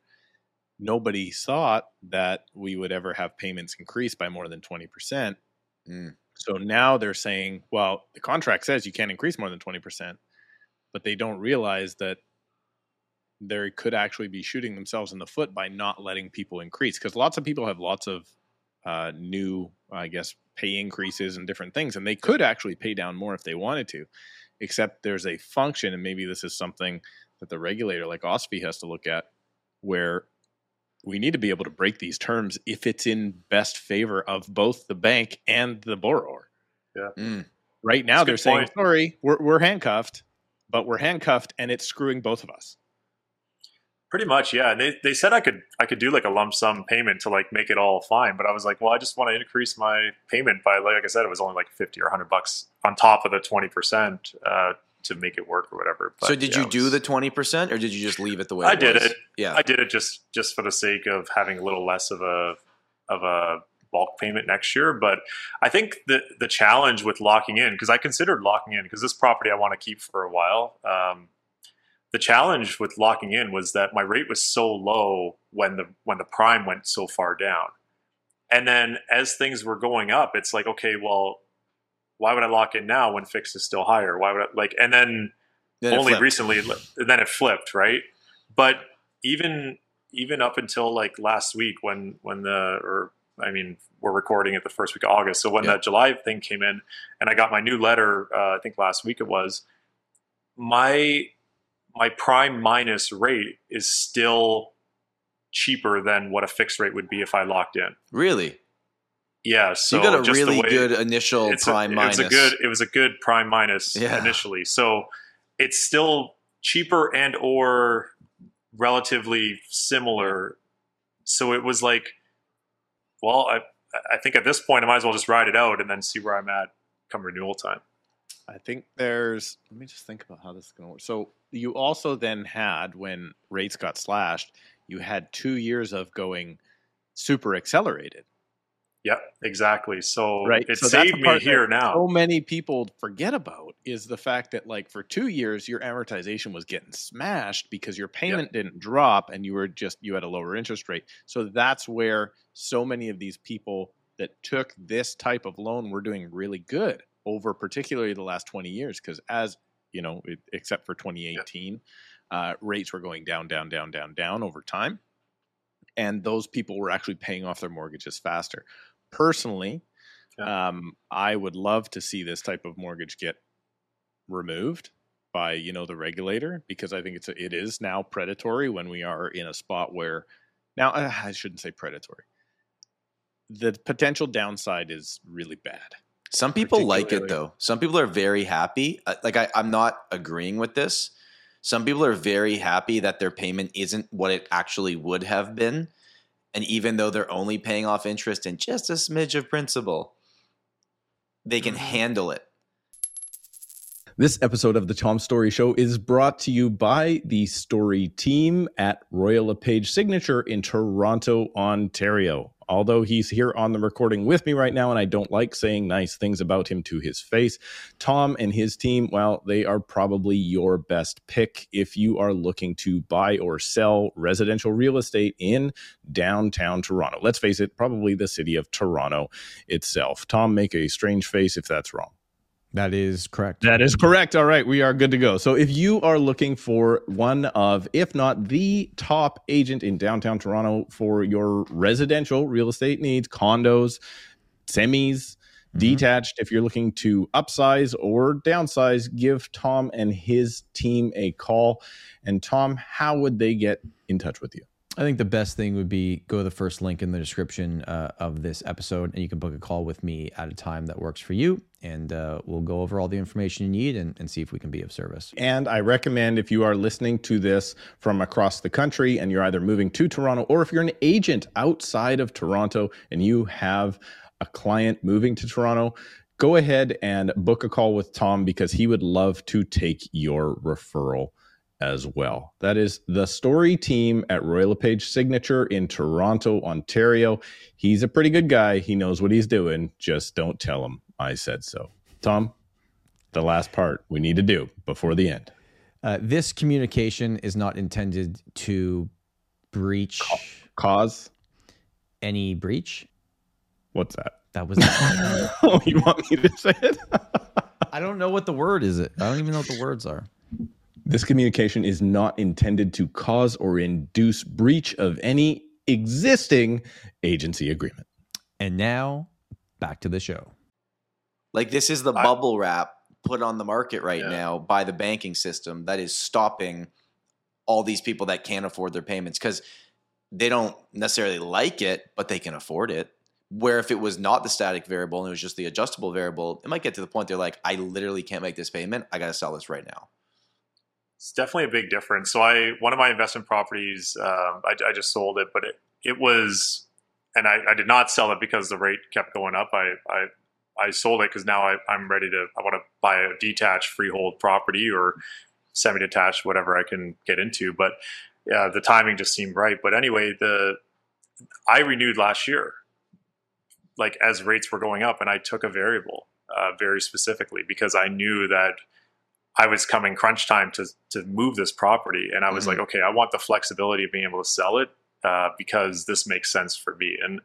Nobody thought that we would ever have payments increase by more than 20%. Mm. So now they're saying, well, the contract says you can't increase more than 20%, but they don't realize that they could actually be shooting themselves in the foot by not letting people increase because lots of people have lots of uh, new, I guess, pay increases and different things, and they could actually pay down more if they wanted to. Except there's a function, and maybe this is something that the regulator like OSFI has to look at, where we need to be able to break these terms if it's in best favor of both the bank and the borrower. Mm. Right now, That's they're saying, point. sorry, we're, we're handcuffed, but we're handcuffed and it's screwing both of us. Pretty much, yeah. And they they said I could I could do like a lump sum payment to like make it all fine, but I was like, well, I just want to increase my payment by like I said, it was only like 50 or 100 bucks on top of the 20 percent uh, to make it work or whatever. so did yeah, you do was- the twenty percent, or did you just leave it the way it was? I it did was? it. Yeah. I did it just just for the sake of having a little less of a of a bulk payment next year. But I think the the challenge with locking in because I considered locking in because this property I want to keep for a while. Um, the challenge with locking in was that my rate was so low when the when the prime went so far down, and then as things were going up, it's like okay, well, why would I lock in now when fixed is still higher? Why would I like? And then Then only recently, and then it flipped, right? But even even up until like last week, when when the or I mean, we're recording it the first week of August, so when Yeah. that July thing came in, and I got my new letter, uh, I think last week it was, my my prime minus rate is still cheaper than what a fixed rate would be if I locked in. Really? Yeah, So, so you got a just really way- good initial it's prime a, minus. It was a good. It was a good prime minus Yeah. initially. So it's still cheaper and or relatively similar. So it was like, well, I I think at this point I might as well just ride it out and then see where I'm at come renewal time. I think there's. Let me just think about how this is going to work. So you also then had when rates got slashed, you had two years of going super accelerated. Yeah, exactly. So Right. it So saved me here now. So many people forget about is the fact that like for two years your amortization was getting smashed because your payment didn't drop and you were just you had a lower interest rate. So that's where so many of these people that took this type of loan were doing really good over particularly the last 20 years because as you know it, except for 2018 uh, rates were going down down down down down over time. And those people were actually paying off their mortgages faster. Personally um, i would love to see this type of mortgage get removed by you know the regulator because i think it's a, it is now predatory when we are in a spot where now i shouldn't say predatory. The potential downside is really bad Some people like it though. Some people are very happy. Uh, Like I, I'm not agreeing with this. Some people are very happy that their payment isn't what it actually would have been, and even though they're only paying off interest and just a smidge of principal, they can Mm-hmm. handle it. This episode of the Tom Storey Show is brought to you by the Storey team at Royal LePage Signature in Toronto, Ontario. Although he's here on the recording with me right now, and I don't like saying nice things about him to his face, Tom and his team, well, they are probably your best pick if you are looking to buy or sell residential real estate in downtown Toronto. Let's face it, probably the city of Toronto itself. Tom, make a strange face if that's wrong. That is correct. That is correct. All right, we are good to go. So, if you are looking for one of, if not the top agent in downtown Toronto for your residential real estate needs, condos, semis, Mhm. detached, if you're looking to upsize or downsize, give Tom and his team a call. And, Tom, how would they get in touch with you? I think the best thing would be go to the first link in the description uh, of this episode, and you can book a call with me at a time that works for you, and uh, we'll go over all the information you need and, and see if we can be of service. And I recommend if you are listening to this from across the country and you're either moving to Toronto or if you're an agent outside of Toronto and you have a client moving to Toronto, go ahead and book a call with Tom because he would love to take your referral as well. That is the Storey team at Royal LePage Signature in Toronto, Ontario. He's a pretty good guy. He knows what he's doing. Just don't tell him I said so. Tom, the last part we need to do before the end. Uh, this communication is not intended to breach Cause? any breach. What's that? That was. oh, you want me to say it? I don't know what the word is. It. I don't even know what the words are. This communication is not intended to cause or induce breach of any existing agency agreement. And now, back to the show. Like this is the I- bubble wrap put on the market right Yeah. now by the banking system that is stopping all these people that can't afford their payments because they don't necessarily like it, but they can afford it. Where if it was not the static variable and it was just the adjustable variable, it might get to the point they're like, I literally can't make this payment. I got to sell this right now. It's definitely a big difference. So I one of my investment properties, um, I, I just sold it, but it it was, and I, I did not sell it because the rate kept going up. I I, I sold it because now I, I'm ready to. I want to buy a detached freehold property or semi-detached, whatever I can get into. But yeah, the timing just seemed right. But anyway, the I renewed last year, like as rates were going up, and I took a variable uh, very specifically because I knew that I was coming crunch time to to move this property, and I was Mhm. like, okay, I want the flexibility of being able to sell it uh, because this makes sense for me. And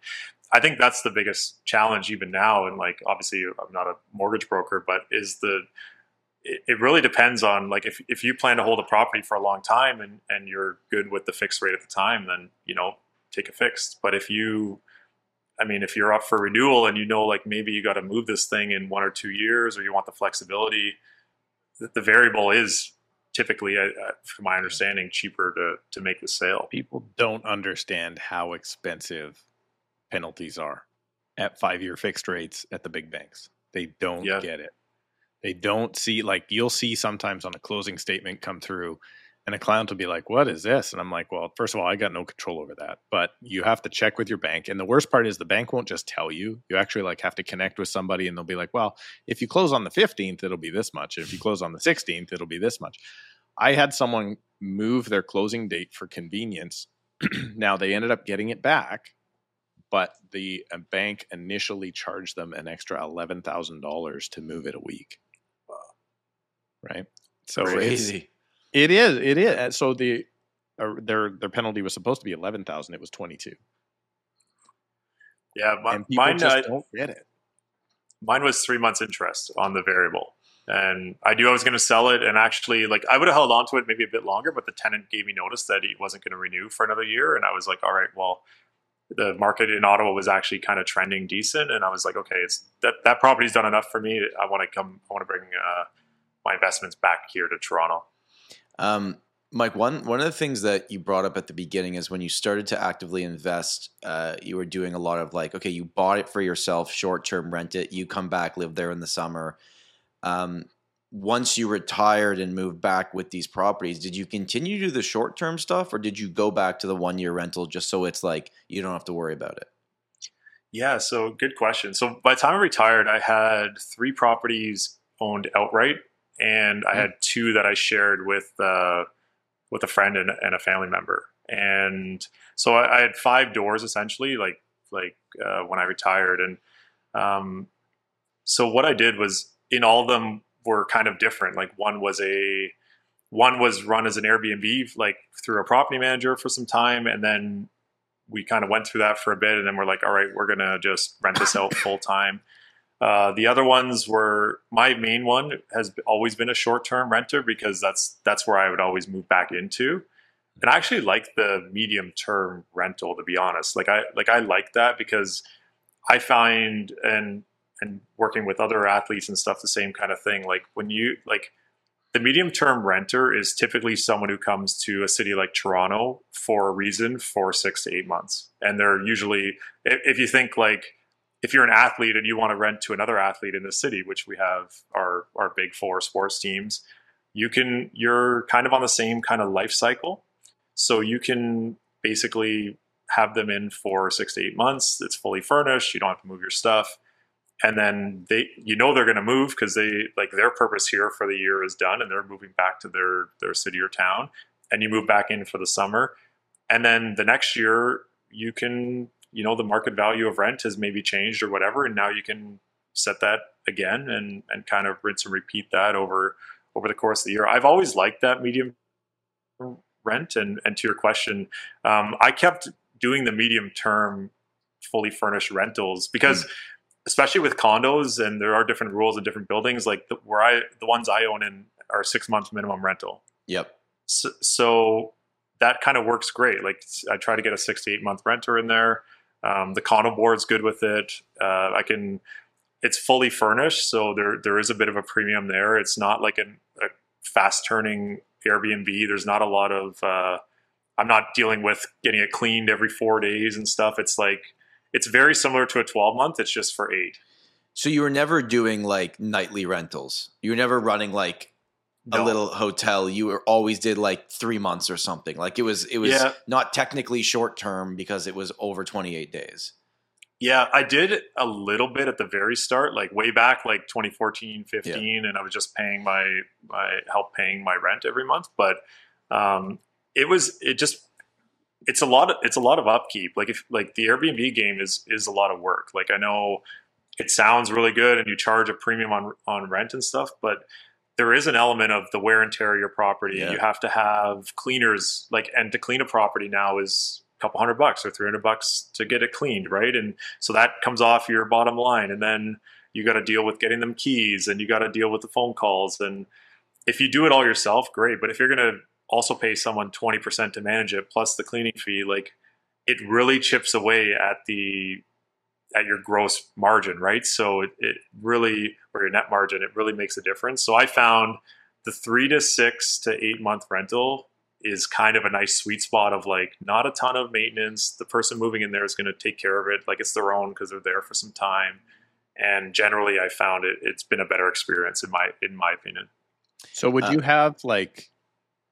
I think that's the biggest challenge even now. And like, obviously, I'm not a mortgage broker, but is the it, it really depends on like if if you plan to hold a property for a long time and and you're good with the fixed rate at the time, then you know take a fixed. But if you I mean, if you're up for renewal and you know, like maybe you got to move this thing in one or two years, or you want the flexibility, the, the variable is typically, uh, uh, from my understanding, cheaper to to make the sale. People don't understand how expensive penalties are at five year fixed rates at the big banks. They don't Yeah. get it. They don't see like you'll see sometimes on a closing statement come through and a client will be like, What is this? And I'm like, Well, first of all, I got no control over that. But you have to check with your bank. And the worst part is the bank won't just tell you. You actually like have to connect with somebody and they'll be like, Well, if you close on the 15th, it'll be this much. If you close on the 16th, it'll be this much. I had someone move their closing date for convenience. now they ended up getting it back, but the uh, bank initially charged them an extra eleven thousand dollars to move it a week. Right. So it's- Crazy. It is. It is. Uh, So the uh, their their penalty was supposed to be eleven thousand. It was twenty two. Yeah, people mine just uh, don't get it. mine was three months interest on the variable, and I knew I was going to sell it. And actually, like I would have held on to it maybe a bit longer, but the tenant gave me notice that he wasn't going to renew for another year, and I was like, all right, well. The market in Ottawa was actually kind of trending decent, and I was like, okay, it's that that property's done enough for me. I want to come. I want to bring uh, my investments back here to Toronto. Um, Mike, one one of the things that you brought up at the beginning is when you started to actively invest, uh, you were doing a lot of like, okay, you bought it for yourself, short term, rent it, you come back, live there in the summer. Um, once you retired and moved back with these properties, did you continue to do the short term stuff, or did you go back to the one year rental just so it's like you don't have to worry about it? Yeah, so good question. So by the time I retired, I had three properties owned outright, and I had two that I shared with uh, with a friend and, and a family member. And so I, I had five doors essentially, like like uh, when I retired. And um, so what I did was in all of them were kind of different. Like one was a one was run as an Airbnb, like through a property manager for some time, and then we kind of went through that for a bit, and then we're like, all right, we're gonna just rent this out full time. Uh, the other ones were my main one has always been a short term renter because that's that's where I would always move back into. And I actually like the medium term rental to be honest. Like I like I like that because I find and and working with other athletes and stuff the same kind of thing. Like when you like the medium term renter is typically someone who comes to a city like Toronto for a reason for six to eight months. And they're usually, if if you think like, if you're an athlete and you want to rent to another athlete in the city, which we have our, our big four sports teams, you can, you're kind of on the same kind of life cycle. So you can basically have them in for six to eight months. It's fully furnished. You don't have to move your stuff and then they you know they're going to move because they like their purpose here for the year is done and they're moving back to their their city or town and you move back in for the summer and then the next year you can you know the market value of rent has maybe changed or whatever and now you can set that again and and kind of rinse and repeat that over over the course of the year. I've always liked that medium rent and and to your question um, i kept doing the medium term fully furnished rentals because especially with condos and there are different rules in different buildings like the, where i the ones i own in are six months minimum rental. Yep. so, so that kind of works great. Like i try to get a six to eight month renter in there um, the condo board's good with it. Uh, i can it's fully furnished so there there is a bit of a premium there. It's not like an, a fast turning airbnb. There's not a lot of uh, i'm not dealing with getting it cleaned every four days and stuff. It's like it's very similar to a 12 month. It's just for eight. So you were never doing like nightly rentals. You were never running like a little hotel. You were always did like three months or something. Like it was it was Yeah. not technically short term because it was over twenty eight days. Yeah, I did a little bit at the very start, like way back, like 2014, 15, and I was just paying my my help paying my rent every month. But um, it was it just it's a lot of it's a lot of upkeep. Like if like the Airbnb game is is a lot of work. Like I know it sounds really good and you charge a premium on on rent and stuff, but there is an element of the wear and tear of your property. Yeah. You have to have cleaners like and to clean a property now is a couple hundred bucks or 300 bucks to get it cleaned, right? And so that comes off your bottom line and then you got to deal with getting them keys and you got to deal with the phone calls. And if you do it all yourself, great. But if you're going to also pay someone 20% to manage it plus the cleaning fee, like it really chips away at the at your gross margin, right? So it, it really, or your net margin, it really makes a difference. So I found the three to six to eight month rental is kind of a nice sweet spot of like not a ton of maintenance. The person moving in there is going to take care of it like it's their own because they're there for some time. And generally, I found it it's been a better experience in my in my opinion. So would Uh, you have like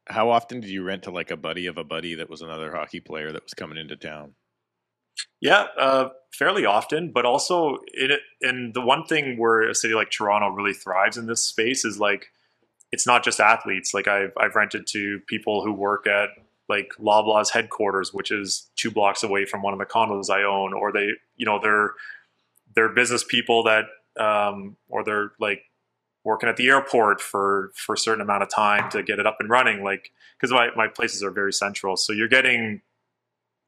how often did you rent to like a buddy of a buddy that was another hockey player that was coming into town? Yeah, uh, fairly often, but also in it. And the one thing where a city like Toronto really thrives in this space is like it's not just athletes. Like I've I've rented to people who work at like Loblaws headquarters, which is two blocks away from one of the condos I own, or they you know they're they're business people that um, or they're like working at the airport for for a certain amount of time to get it up and running. Like because my my places are very central, so you're getting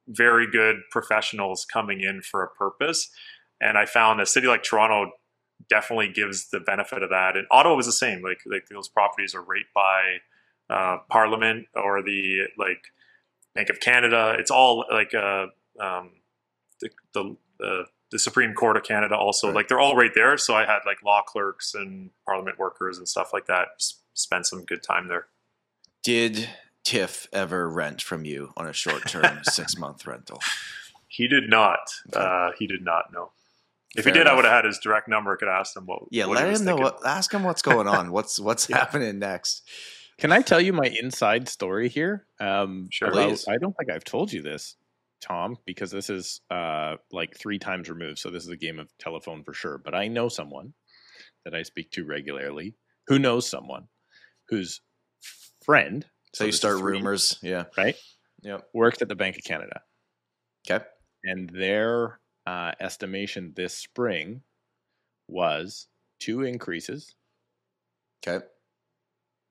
very good professionals coming in for a purpose. And I found a city like Toronto definitely gives the benefit of that. And Ottawa was the same. Like like those properties are right by uh, Parliament or the like Bank of Canada. It's all like uh, um, the the, the the Supreme Court of Canada. Also, Right. like they're all right there. So I had like law clerks and Parliament workers and stuff like that. S- spent some good time there. Did Tiff ever rent from you on a short term six month rental? He did not. Uh, he did not know. If Fair he did, I would have had his direct number. I could ask him what. Yeah, what he let was him know. What, ask him what's going on. What's what's Yeah. happening next? Can I tell you my inside story here? Um, Sure. about- I don't think I've told you this, Tom, because this is uh, like three times removed. So this is a game of telephone for sure. But I know someone that I speak to regularly who knows someone whose friend So you start rumors. Yeah. right? Yep. Worked at the Bank of Canada. Okay. and their uh, estimation this spring was two increases Okay.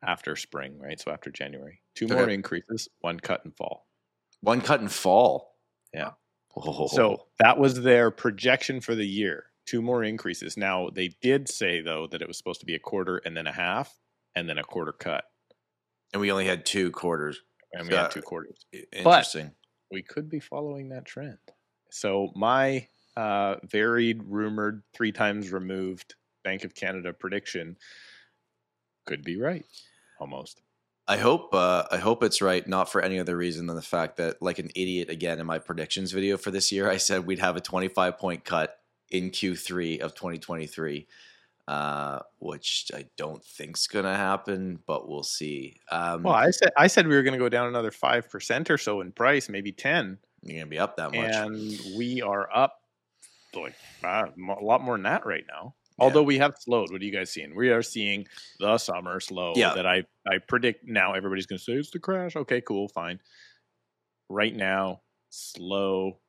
after spring, right? So after January, two Okay. more increases, one cut and fall. One cut and fall. Yeah. Oh. So that was their projection for the year. Two more increases. Now they did say though that it was supposed to be a quarter and then a half, and then a quarter cut, and we only had two quarters. and we Uh, had two quarters. I- Interesting. we could be following that trend. So my uh, varied, rumored, three times removed Bank of Canada prediction could be right, almost. I hope uh, I hope it's right, not for any other reason than the fact that, like an idiot again, in my predictions video for this year, I said we'd have a 25 point cut in Q3 of 2023, uh, which I don't think's gonna happen, but we'll see. Um, Well, I said I said we were going to go down another five percent or so in price, maybe ten, you're gonna be up that much. and we are up like uh, a lot more than that right now. Although we have slowed, what are you guys seeing? We are seeing the summer slow. Yeah. That I I predict now. Everybody's going to say it's the crash. Okay, cool, fine. Right now, slow,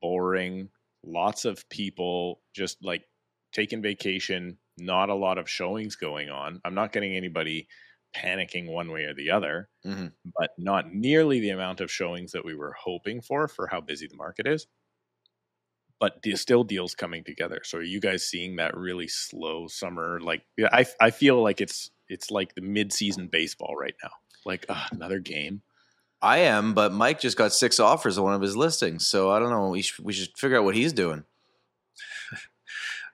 boring. Lots of people just like taking vacation. Not a lot of showings going on. I'm not getting anybody panicking one way or the other, Mhm. but not nearly the amount of showings that we were hoping for for how busy the market is but de- still deals coming together. So are you guys seeing that really slow summer? Like I I feel like it's it's like the mid season baseball right now. Like uh, another game. I am, but Mike just got six offers on one of his listings, so I don't know. We should, we should figure out what he's doing.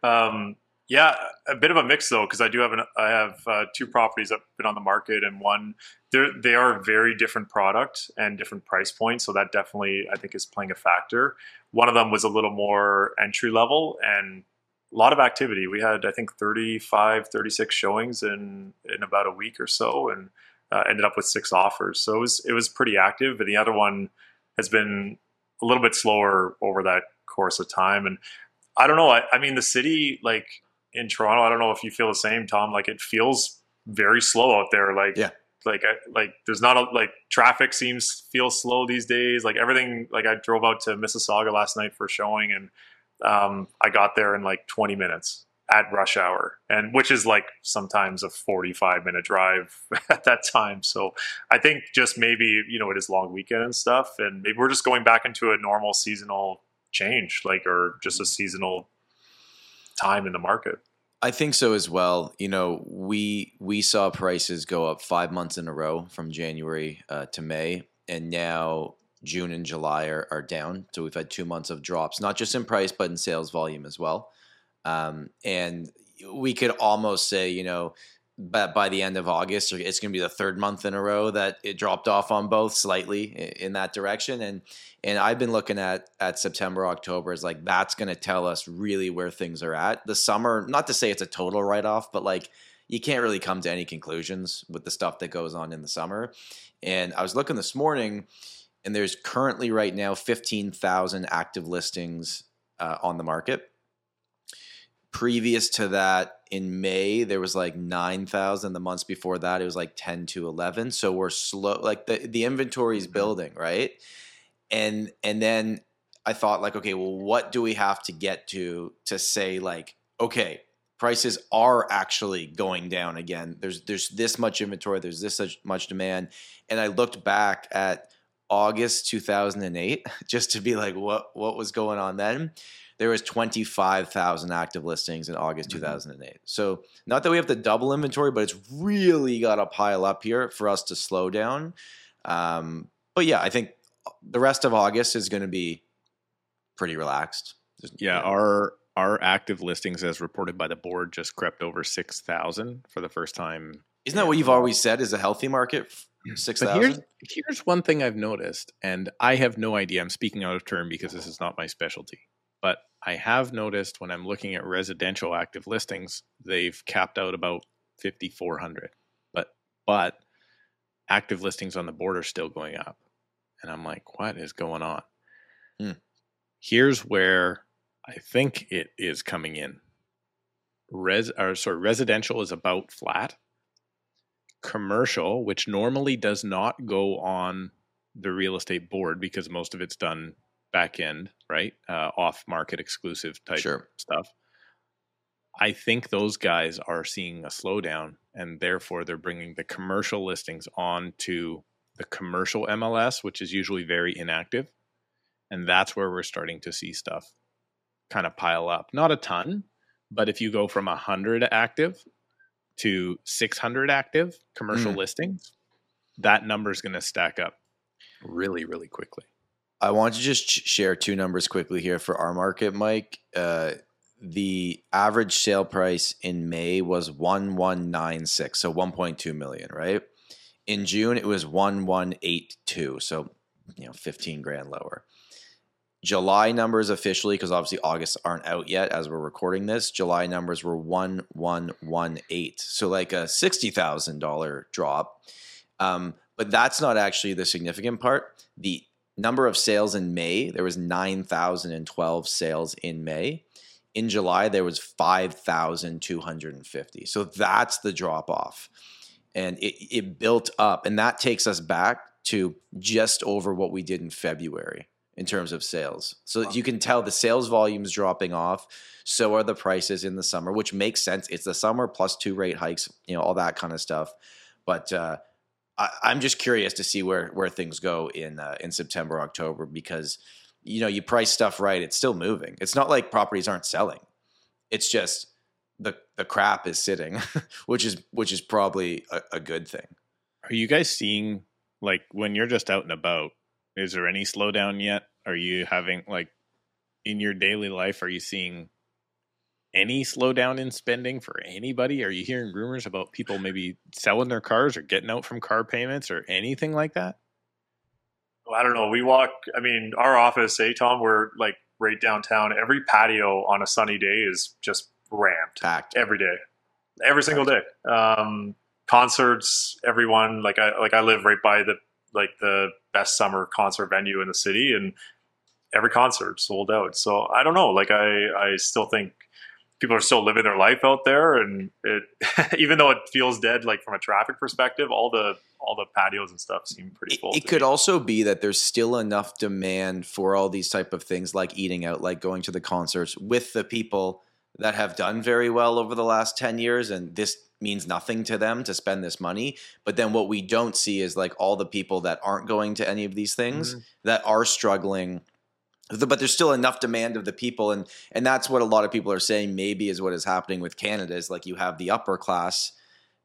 Um, yeah, a bit of a mix though, because I do have an I have uh, two properties that have been on the market, and one they they are very different product and different price points, so that definitely I think is playing a factor. One of them was a little more entry level and a lot of activity. We had I think 35, 36 showings in in about a week or so, and uh, ended up with six offers. So it was it was pretty active. But the other one has been a little bit slower over that course of time, and I don't know. I, I mean, the city, like in Toronto, I don't know if you feel the same, Tom. Like it feels very slow out there. Like, Yeah. like, I, like there's not a like traffic seems feel slow these days. Like everything. Like I drove out to Mississauga last night for a showing, and um, I got there in like 20 minutes at rush hour, and which is like sometimes a 45 minute drive at that time. So I think just maybe you know it is long weekend and stuff, and maybe we're just going back into a normal seasonal change, like or just a seasonal time in the market. I think so as well. You know, we we saw prices go up five months in a row from January uh, to May, and now June and July are, are down. So we've had two months of drops, not just in price but in sales volume as well. Um, and we could almost say, you know, but by the end of August, it's going to be the third month in a row that it dropped off on both slightly in that direction. And and I've been looking at at September, October is like that's going to tell us really where things are at. The summer, not to say it's a total write off, but like you can't really come to any conclusions with the stuff that goes on in the summer. And I was looking this morning, and there's currently right now fifteen thousand active listings uh, on the market previous to that in May there was like 9,000 the months before that it was like 10 to 11 so we're slow like the the inventory is mm-hmm. building right? And and then I thought like okay well what do we have to get to to say like okay prices are actually going down again. There's there's this much inventory there's this much demand. And I looked back at August 2008 just to be like what what was going on then there was 25,000 active listings in August mm-hmm. 2008. So not that we have to double inventory, but it's really got to pile up here for us to slow down. Um, but yeah, I think the rest of August is going to be pretty relaxed. There's, yeah, our our active listings, as reported by the board, just crept over six thousand for the first time. Isn't that what you've always said is a healthy market? Six thousand. Here's, here's one thing I've noticed, and I have no idea. I'm speaking out of turn because this is not my specialty. But I have noticed when I'm looking at residential active listings, they've capped out about 5,400. But but active listings on the board are still going up, and I'm like, what is going on? Hmm. Here's where I think it is coming in. Res or sorry, residential is about flat. Commercial, which normally does not go on the real estate board because most of it's done back end, right? Uh, off market exclusive type sure. stuff. I think those guys are seeing a slowdown, and therefore they're bringing the commercial listings on to the commercial MLS, which is usually very inactive, and that's where we're starting to see stuff kind of pile up. Not a ton, but if you go from hundred active to six hundred active commercial mm. listings, that number is going to stack up really, really quickly. I want to just share two numbers quickly here for our market, Mike. Uh, the average sale price in May was 1196, so 1.2 million, right? In June it was 1182, so you know, 15 grand lower. July numbers officially because obviously August aren't out yet as we're recording this. July numbers were 1118. So like a $60,000 drop. Um, but that's not actually the significant part. The number of sales in May, there was 9,012 sales in May. In July, there was 5,250. So that's the drop off. And it, it built up. And that takes us back to just over what we did in February in terms of sales. So wow. you can tell the sales volumes dropping off. So are the prices in the summer, which makes sense. It's the summer plus two rate hikes, you know, all that kind of stuff. But uh, I, am just curious to see where where things go in uh, in September, October, because you know you price stuff right, it's still moving. It's not like properties aren't selling. It's just the the crap is sitting, which is which is probably a, a good thing. Are you guys seeing like when you're just out and about? Is there any slowdown yet? Are you having like in your daily life? Are you seeing any slowdown in spending for anybody? Are you hearing rumors about people maybe selling their cars or getting out from car payments or anything like that? Well, I don't know. We walk, I mean, our office, hey, Tom, we're like right downtown. Every patio on a sunny day is just ramped. Packed. Every day. Every single day. Um, concerts, everyone, like I, like I live right by the, like the best summer concert venue in the city and every concert sold out. So I don't know. Like I, I still think people are still living their life out there and it even though it feels dead like from a traffic perspective all the all the patios and stuff seem pretty full it, it could me. also be that there's still enough demand for all these type of things like eating out like going to the concerts with the people that have done very well over the last 10 years and this means nothing to them to spend this money but then what we don't see is like all the people that aren't going to any of these things mm-hmm. that are struggling but there's still enough demand of the people and and that's what a lot of people are saying maybe is what is happening with canada is like you have the upper class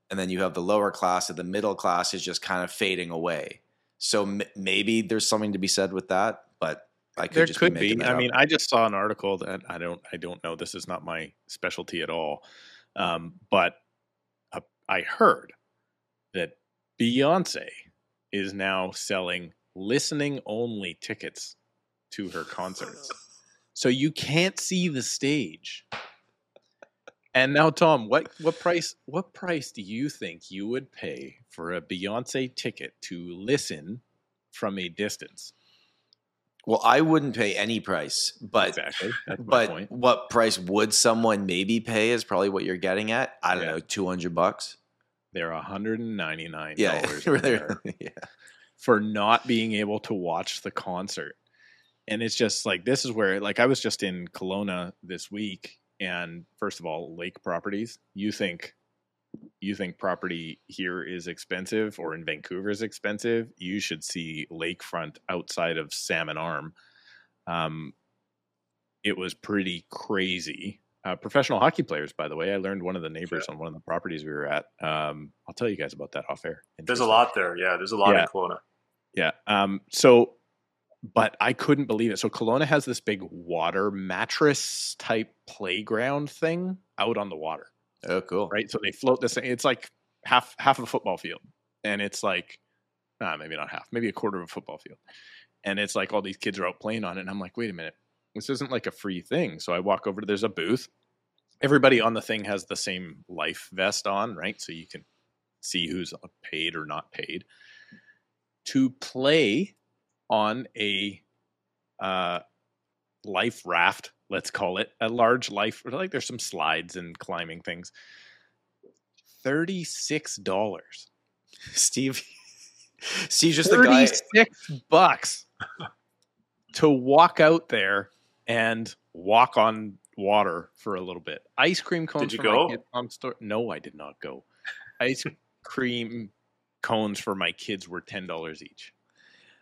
and then you have the lower class and the middle class is just kind of fading away so m- maybe there's something to be said with that but i could there just could be, be. I up. mean, I just saw an article that I don't, I don't know. This is not my specialty at all, um, but uh, I heard that Beyonce is now selling listening only tickets to her concerts, so you can't see the stage. And now, Tom, what what price what price do you think you would pay for a Beyonce ticket to listen from a distance? well i wouldn't pay any price but exactly. But what price would someone maybe pay is probably what you're getting at i don't Yeah. know 200 bucks They're $199 yeah yeah for not being able to watch the concert. And it's just like this is where like I was just in Kelowna this week and first of all, lake properties, you think you think property here is expensive or in Vancouver is expensive, you should see lakefront outside of Salmon Arm. Um, it was pretty crazy. Uh, professional hockey players, by the way, I learned one of the neighbors on one of the properties we were at. Um, I'll tell you guys about that off air. There's a lot there. Yeah, there's a lot Yeah. in Kelowna. Yeah. Um, so, but I couldn't believe it. So Kelowna has this big water mattress type playground thing out on the water, oh cool right? So they float this. Thing. It's like half half of a football field, and it's like, nah, maybe not half, maybe a quarter of a football field, and it's like all these kids are out playing on it, and I'm like, wait a minute, this isn't like a free thing. So I walk over there's a booth. Everybody on the thing has the same life vest on, right? So you can see who's paid or not paid to play on a uh, life raft, let's call it a large life. Like there's some slides and climbing things. Thirty-six dollars. steve steve's just the guy Thirty-six bucks to walk out there and walk on water for a little bit. Ice cream cones. Did you go? My store. No, I did not go. Ice cream cones for my kids were ten dollars each.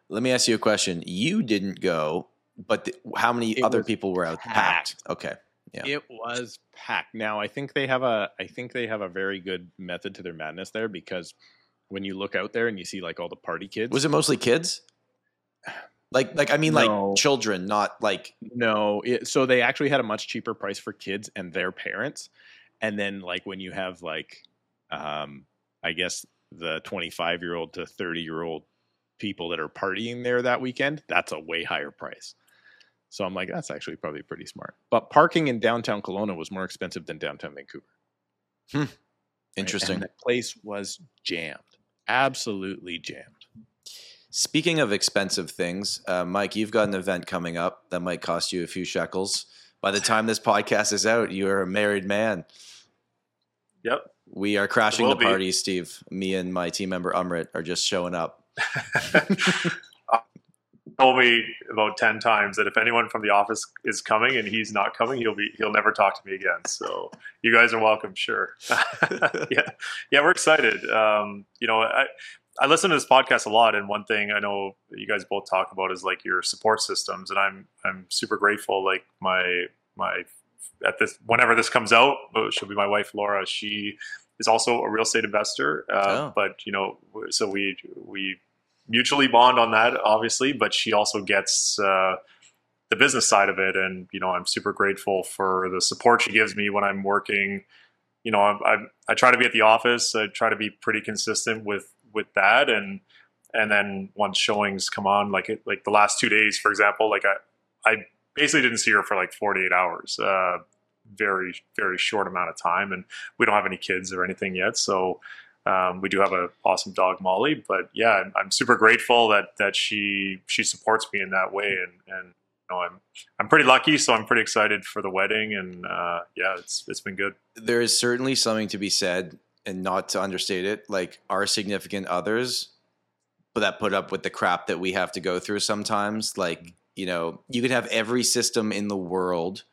Let me ask you a question. You didn't go, but th- how many It other people were out? packed. Okay. Yeah. It was packed. Now I think they have a I think they have a very good method to their madness there because when you look out there and you see like all the party kids. Was it mostly kids? Like, like I mean, No. like children, not like. No, it, so they actually had a much cheaper price for kids and their parents, and then like when you have like, um, I guess the twenty-five year old to thirty year old people that are partying there that weekend, that's a way higher price. So I'm like, that's actually probably pretty smart. But parking in downtown Kelowna was more expensive than downtown Vancouver. right? Interesting. And the place was jammed, absolutely jammed. Speaking of expensive things, uh, Mike, you've got an event coming up that might cost you a few shekels. By the time this podcast is out, you are a married man. Yep. We are crashing the Will be. party, Steve. Me and my team member Umrit are just showing up. told me about 10 times that if anyone from the office is coming and he's not coming he'll be he'll never talk to me again. So you guys are welcome sure. Yeah yeah we're excited. Um, you know i i listen to this podcast a lot and one thing i know you guys both talk about is like your support systems and i'm i'm super grateful like my my at this whenever this comes out uh, she'll be my wife laura. She is also a real estate investor uh, Oh. but you know so we we mutually bond on that, obviously, but she also gets uh, the business side of it. And, you know, I'm super grateful for the support she gives me when I'm working. You know, I, I, I try to be at the office. I try to be pretty consistent with, with that. And, and then once showings come on, like it, like the last two days, for example, like I, I basically didn't see her for like 48 hours, uh, very, very short amount of time. And we don't have any kids or anything yet. So, um, we do have an awesome dog, Molly, but yeah, I'm, I'm super grateful that that she she supports me in that way, and and you know I'm I'm pretty lucky, so I'm pretty excited for the wedding, and uh, yeah, it's it's been good. There is certainly something to be said, and not to understate it, like our significant others, but that put up with the crap that we have to go through sometimes. Like, you know, you could have every system in the world.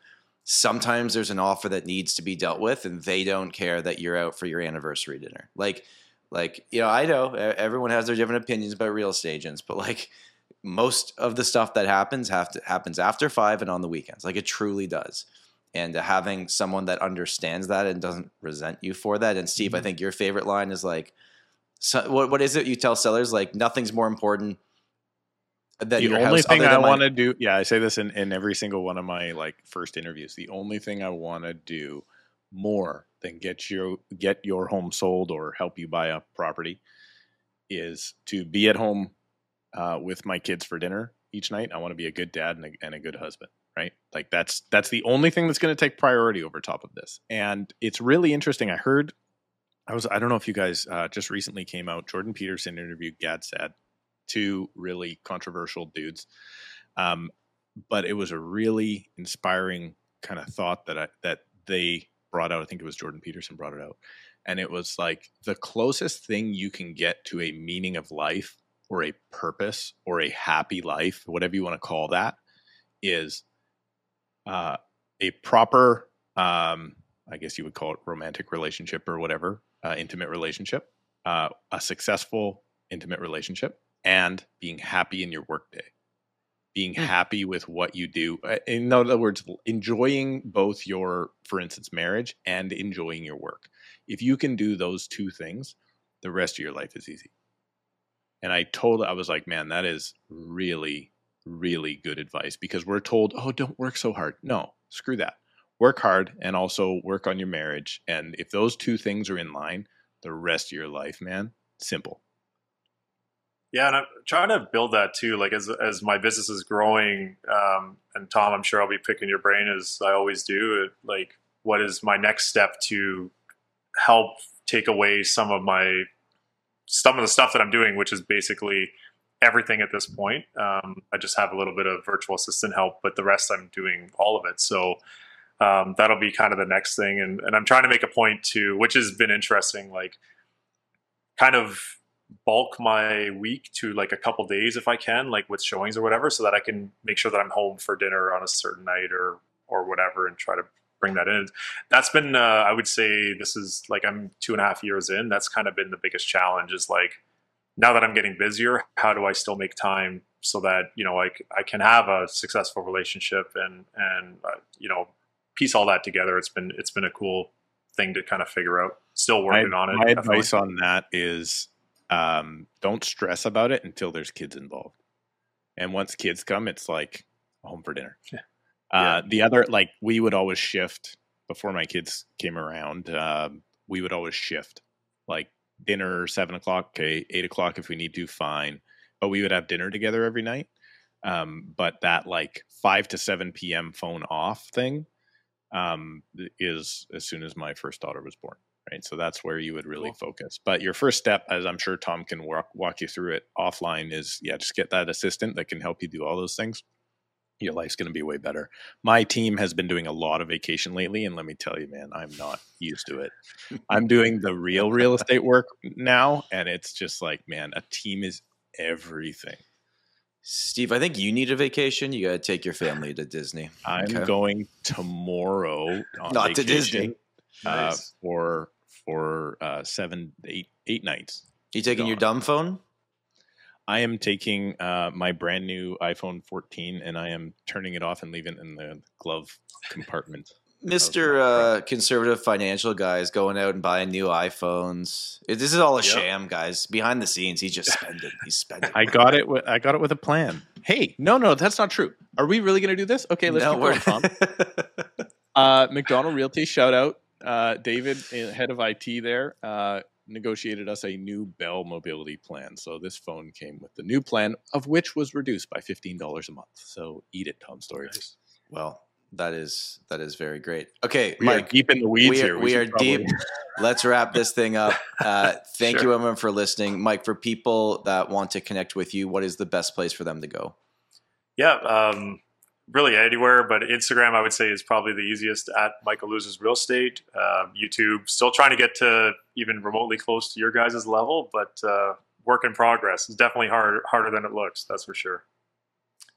Sometimes there's an offer that needs to be dealt with, and they don't care that you're out for your anniversary dinner. Like, like you know, I know everyone has their different opinions about real estate agents, but like most of the stuff that happens have to, happens after five and on the weekends. Like it truly does. And having someone that understands that and doesn't resent you for that. And Steve, I Mhm. think your favorite line is like, so, what what is it you tell sellers? Like nothing's more important than the only house. thing I want to do, yeah, I say this in, in every single one of my like first interviews. The only thing I want to do more than get you get your home sold or help you buy a property is to be at home uh, with my kids for dinner each night. I want to be a good dad and a, and a good husband, right? Like that's that's the only thing that's going to take priority over top of this. And it's really interesting. I heard, I was I don't know if you guys uh, just recently came out. Jordan Peterson interviewed Gad Saad, two really controversial dudes, um, but it was a really inspiring kind of thought that I that they brought out. I think it was Jordan Peterson brought it out. And it was like the closest thing you can get to a meaning of life or a purpose or a happy life, whatever you want to call that, is uh, a proper, um, I guess you would call it romantic relationship or whatever, uh, intimate relationship, uh, a successful intimate relationship, and being happy in your workday. Being happy with what you do. Uh, In other words, enjoying both your, for instance, marriage and enjoying your work. If you can do those two things, the rest of your life is easy. And I told, I was like, man, that is really, really good advice because we're told, oh, don't work so hard. No, screw that. Work hard and also work on your marriage. And if those two things are in line, the rest of your life, man, simple. Yeah, and I'm trying to build that too. Like as as my business is growing, um, and Tom, I'm sure I'll be picking your brain as I always do. Like, what is my next step to help take away some of my some of the stuff that I'm doing, which is basically everything at this point. Um, I just have a little bit of virtual assistant help, but the rest I'm doing all of it. So um, that'll be kind of the next thing. And, and I'm trying to make a point to, which has been interesting, like kind of bulk my week to like a couple days if I can, like with showings or whatever, so that I can make sure that I'm home for dinner on a certain night or or whatever, and try to bring that in. That's been, uh, I would say, this is like I'm two and a half years in. That's kind of been the biggest challenge. Is like now that I'm getting busier, how do I still make time so that you know i can have a successful relationship and and uh, you know piece all that together. It's been it's been a cool thing to kind of figure out. Still working my, on it. My definitely. advice on that is um, don't stress about it until there's kids involved. And once kids come, it's like home for dinner. Yeah. Uh, the other, like, we would always shift before my kids came around. Um, we would always shift, like dinner seven o'clock, okay, eight o'clock if we need to, fine. But we would have dinner together every night. Um, but that like five to seven p.m. phone off thing um, is as soon as my first daughter was born right? So that's where you would really Cool. focus. But your first step, as I'm sure Tom can walk walk you through it offline, is yeah, just get that assistant that can help you do all those things. Your life's going to be way better. My team has been doing a lot of vacation lately, and let me tell you, man, I'm not used to it. I'm doing the real real estate work now, and it's just like, man, a team is everything. Steve, I think you need a vacation. You got to take your family to Disney. I'm Okay. going tomorrow on Not to Disney. uh, Nice. for for uh, seven, eight, eight nights. You taking your dumb phone? I am taking uh, my brand new iPhone 14 and I am turning it off and leaving it in the glove compartment. Mr. Uh, conservative financial guy is going out and buying new iPhones. It- This is all a Yep. sham, guys. Behind the scenes, he's just spending. He's spending. I got it. With, I got it with a plan. Hey, no, no, that's not true. Are we really going to do this? Okay, let's No, keep going, Tom. Uh, Macdonald Realty, shout out. Uh, David, uh, head of IT there, uh, negotiated us a new Bell mobility plan. So this phone came with the new plan, of which was reduced by $15 a month. So eat it, Tom Storey. well, that is that is very great. Okay, We are Mike, deep in the weeds we are, here. we should are probably- deep. Let's wrap this thing up. Uh, thank you, everyone, for listening. Mike, for people that want to connect with you, what is the best place for them to go? Yeah, um, really anywhere, but Instagram I would say is probably the easiest at Michael Ouzas Real Estate. Um, YouTube, still trying to get to even remotely close to your guys' level, but uh, work in progress. It's definitely hard, harder than it looks, that's for sure.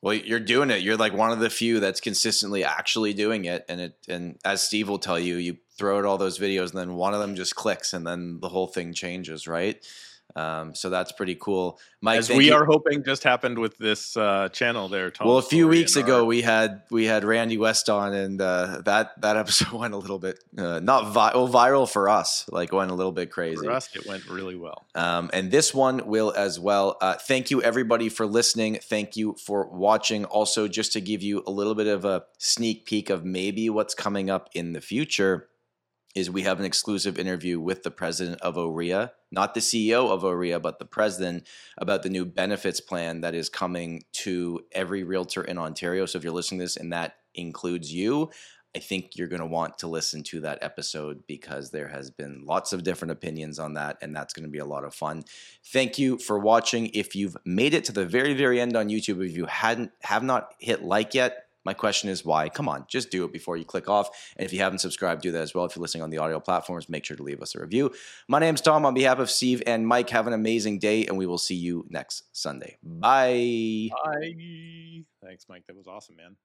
Well, you're doing it. You're like one of the few that's consistently actually doing it. And it and as Steve will tell you, you throw out all those videos and then one of them just clicks and then the whole thing changes, right? Um, so that's pretty cool. Mike, As we you. are hoping just happened with this uh, channel there, Tom. well, a few Storey weeks ago, our- we had we had Randy West on, and uh, that that episode went a little bit uh, not vi- well, viral for us, like went a little bit crazy. for us, it went really well. Um, and this one will as well. Uh, thank you, everybody, for listening. Thank you for watching. Also, just to give you a little bit of a sneak peek of maybe what's coming up in the future, is we have an exclusive interview with the president of OREA, not the CEO of OREA, but the president, about the new benefits plan that is coming to every realtor in Ontario. So if you're listening to this and that includes you, I think you're going to want to listen to that episode because there has been lots of different opinions on that, and that's going to be a lot of fun. Thank you for watching. If you've made it to the very, very end on YouTube, if you hadn't have not hit like yet, my question is why? Come on, just do it before you click off. And if you haven't subscribed, do that as well. If you're listening on the audio platforms, make sure to leave us a review. My name's Tom. On behalf of Steve and Mike, have an amazing day, and we will see you next Sunday. Bye. Bye. Thanks, Mike. That was awesome, man.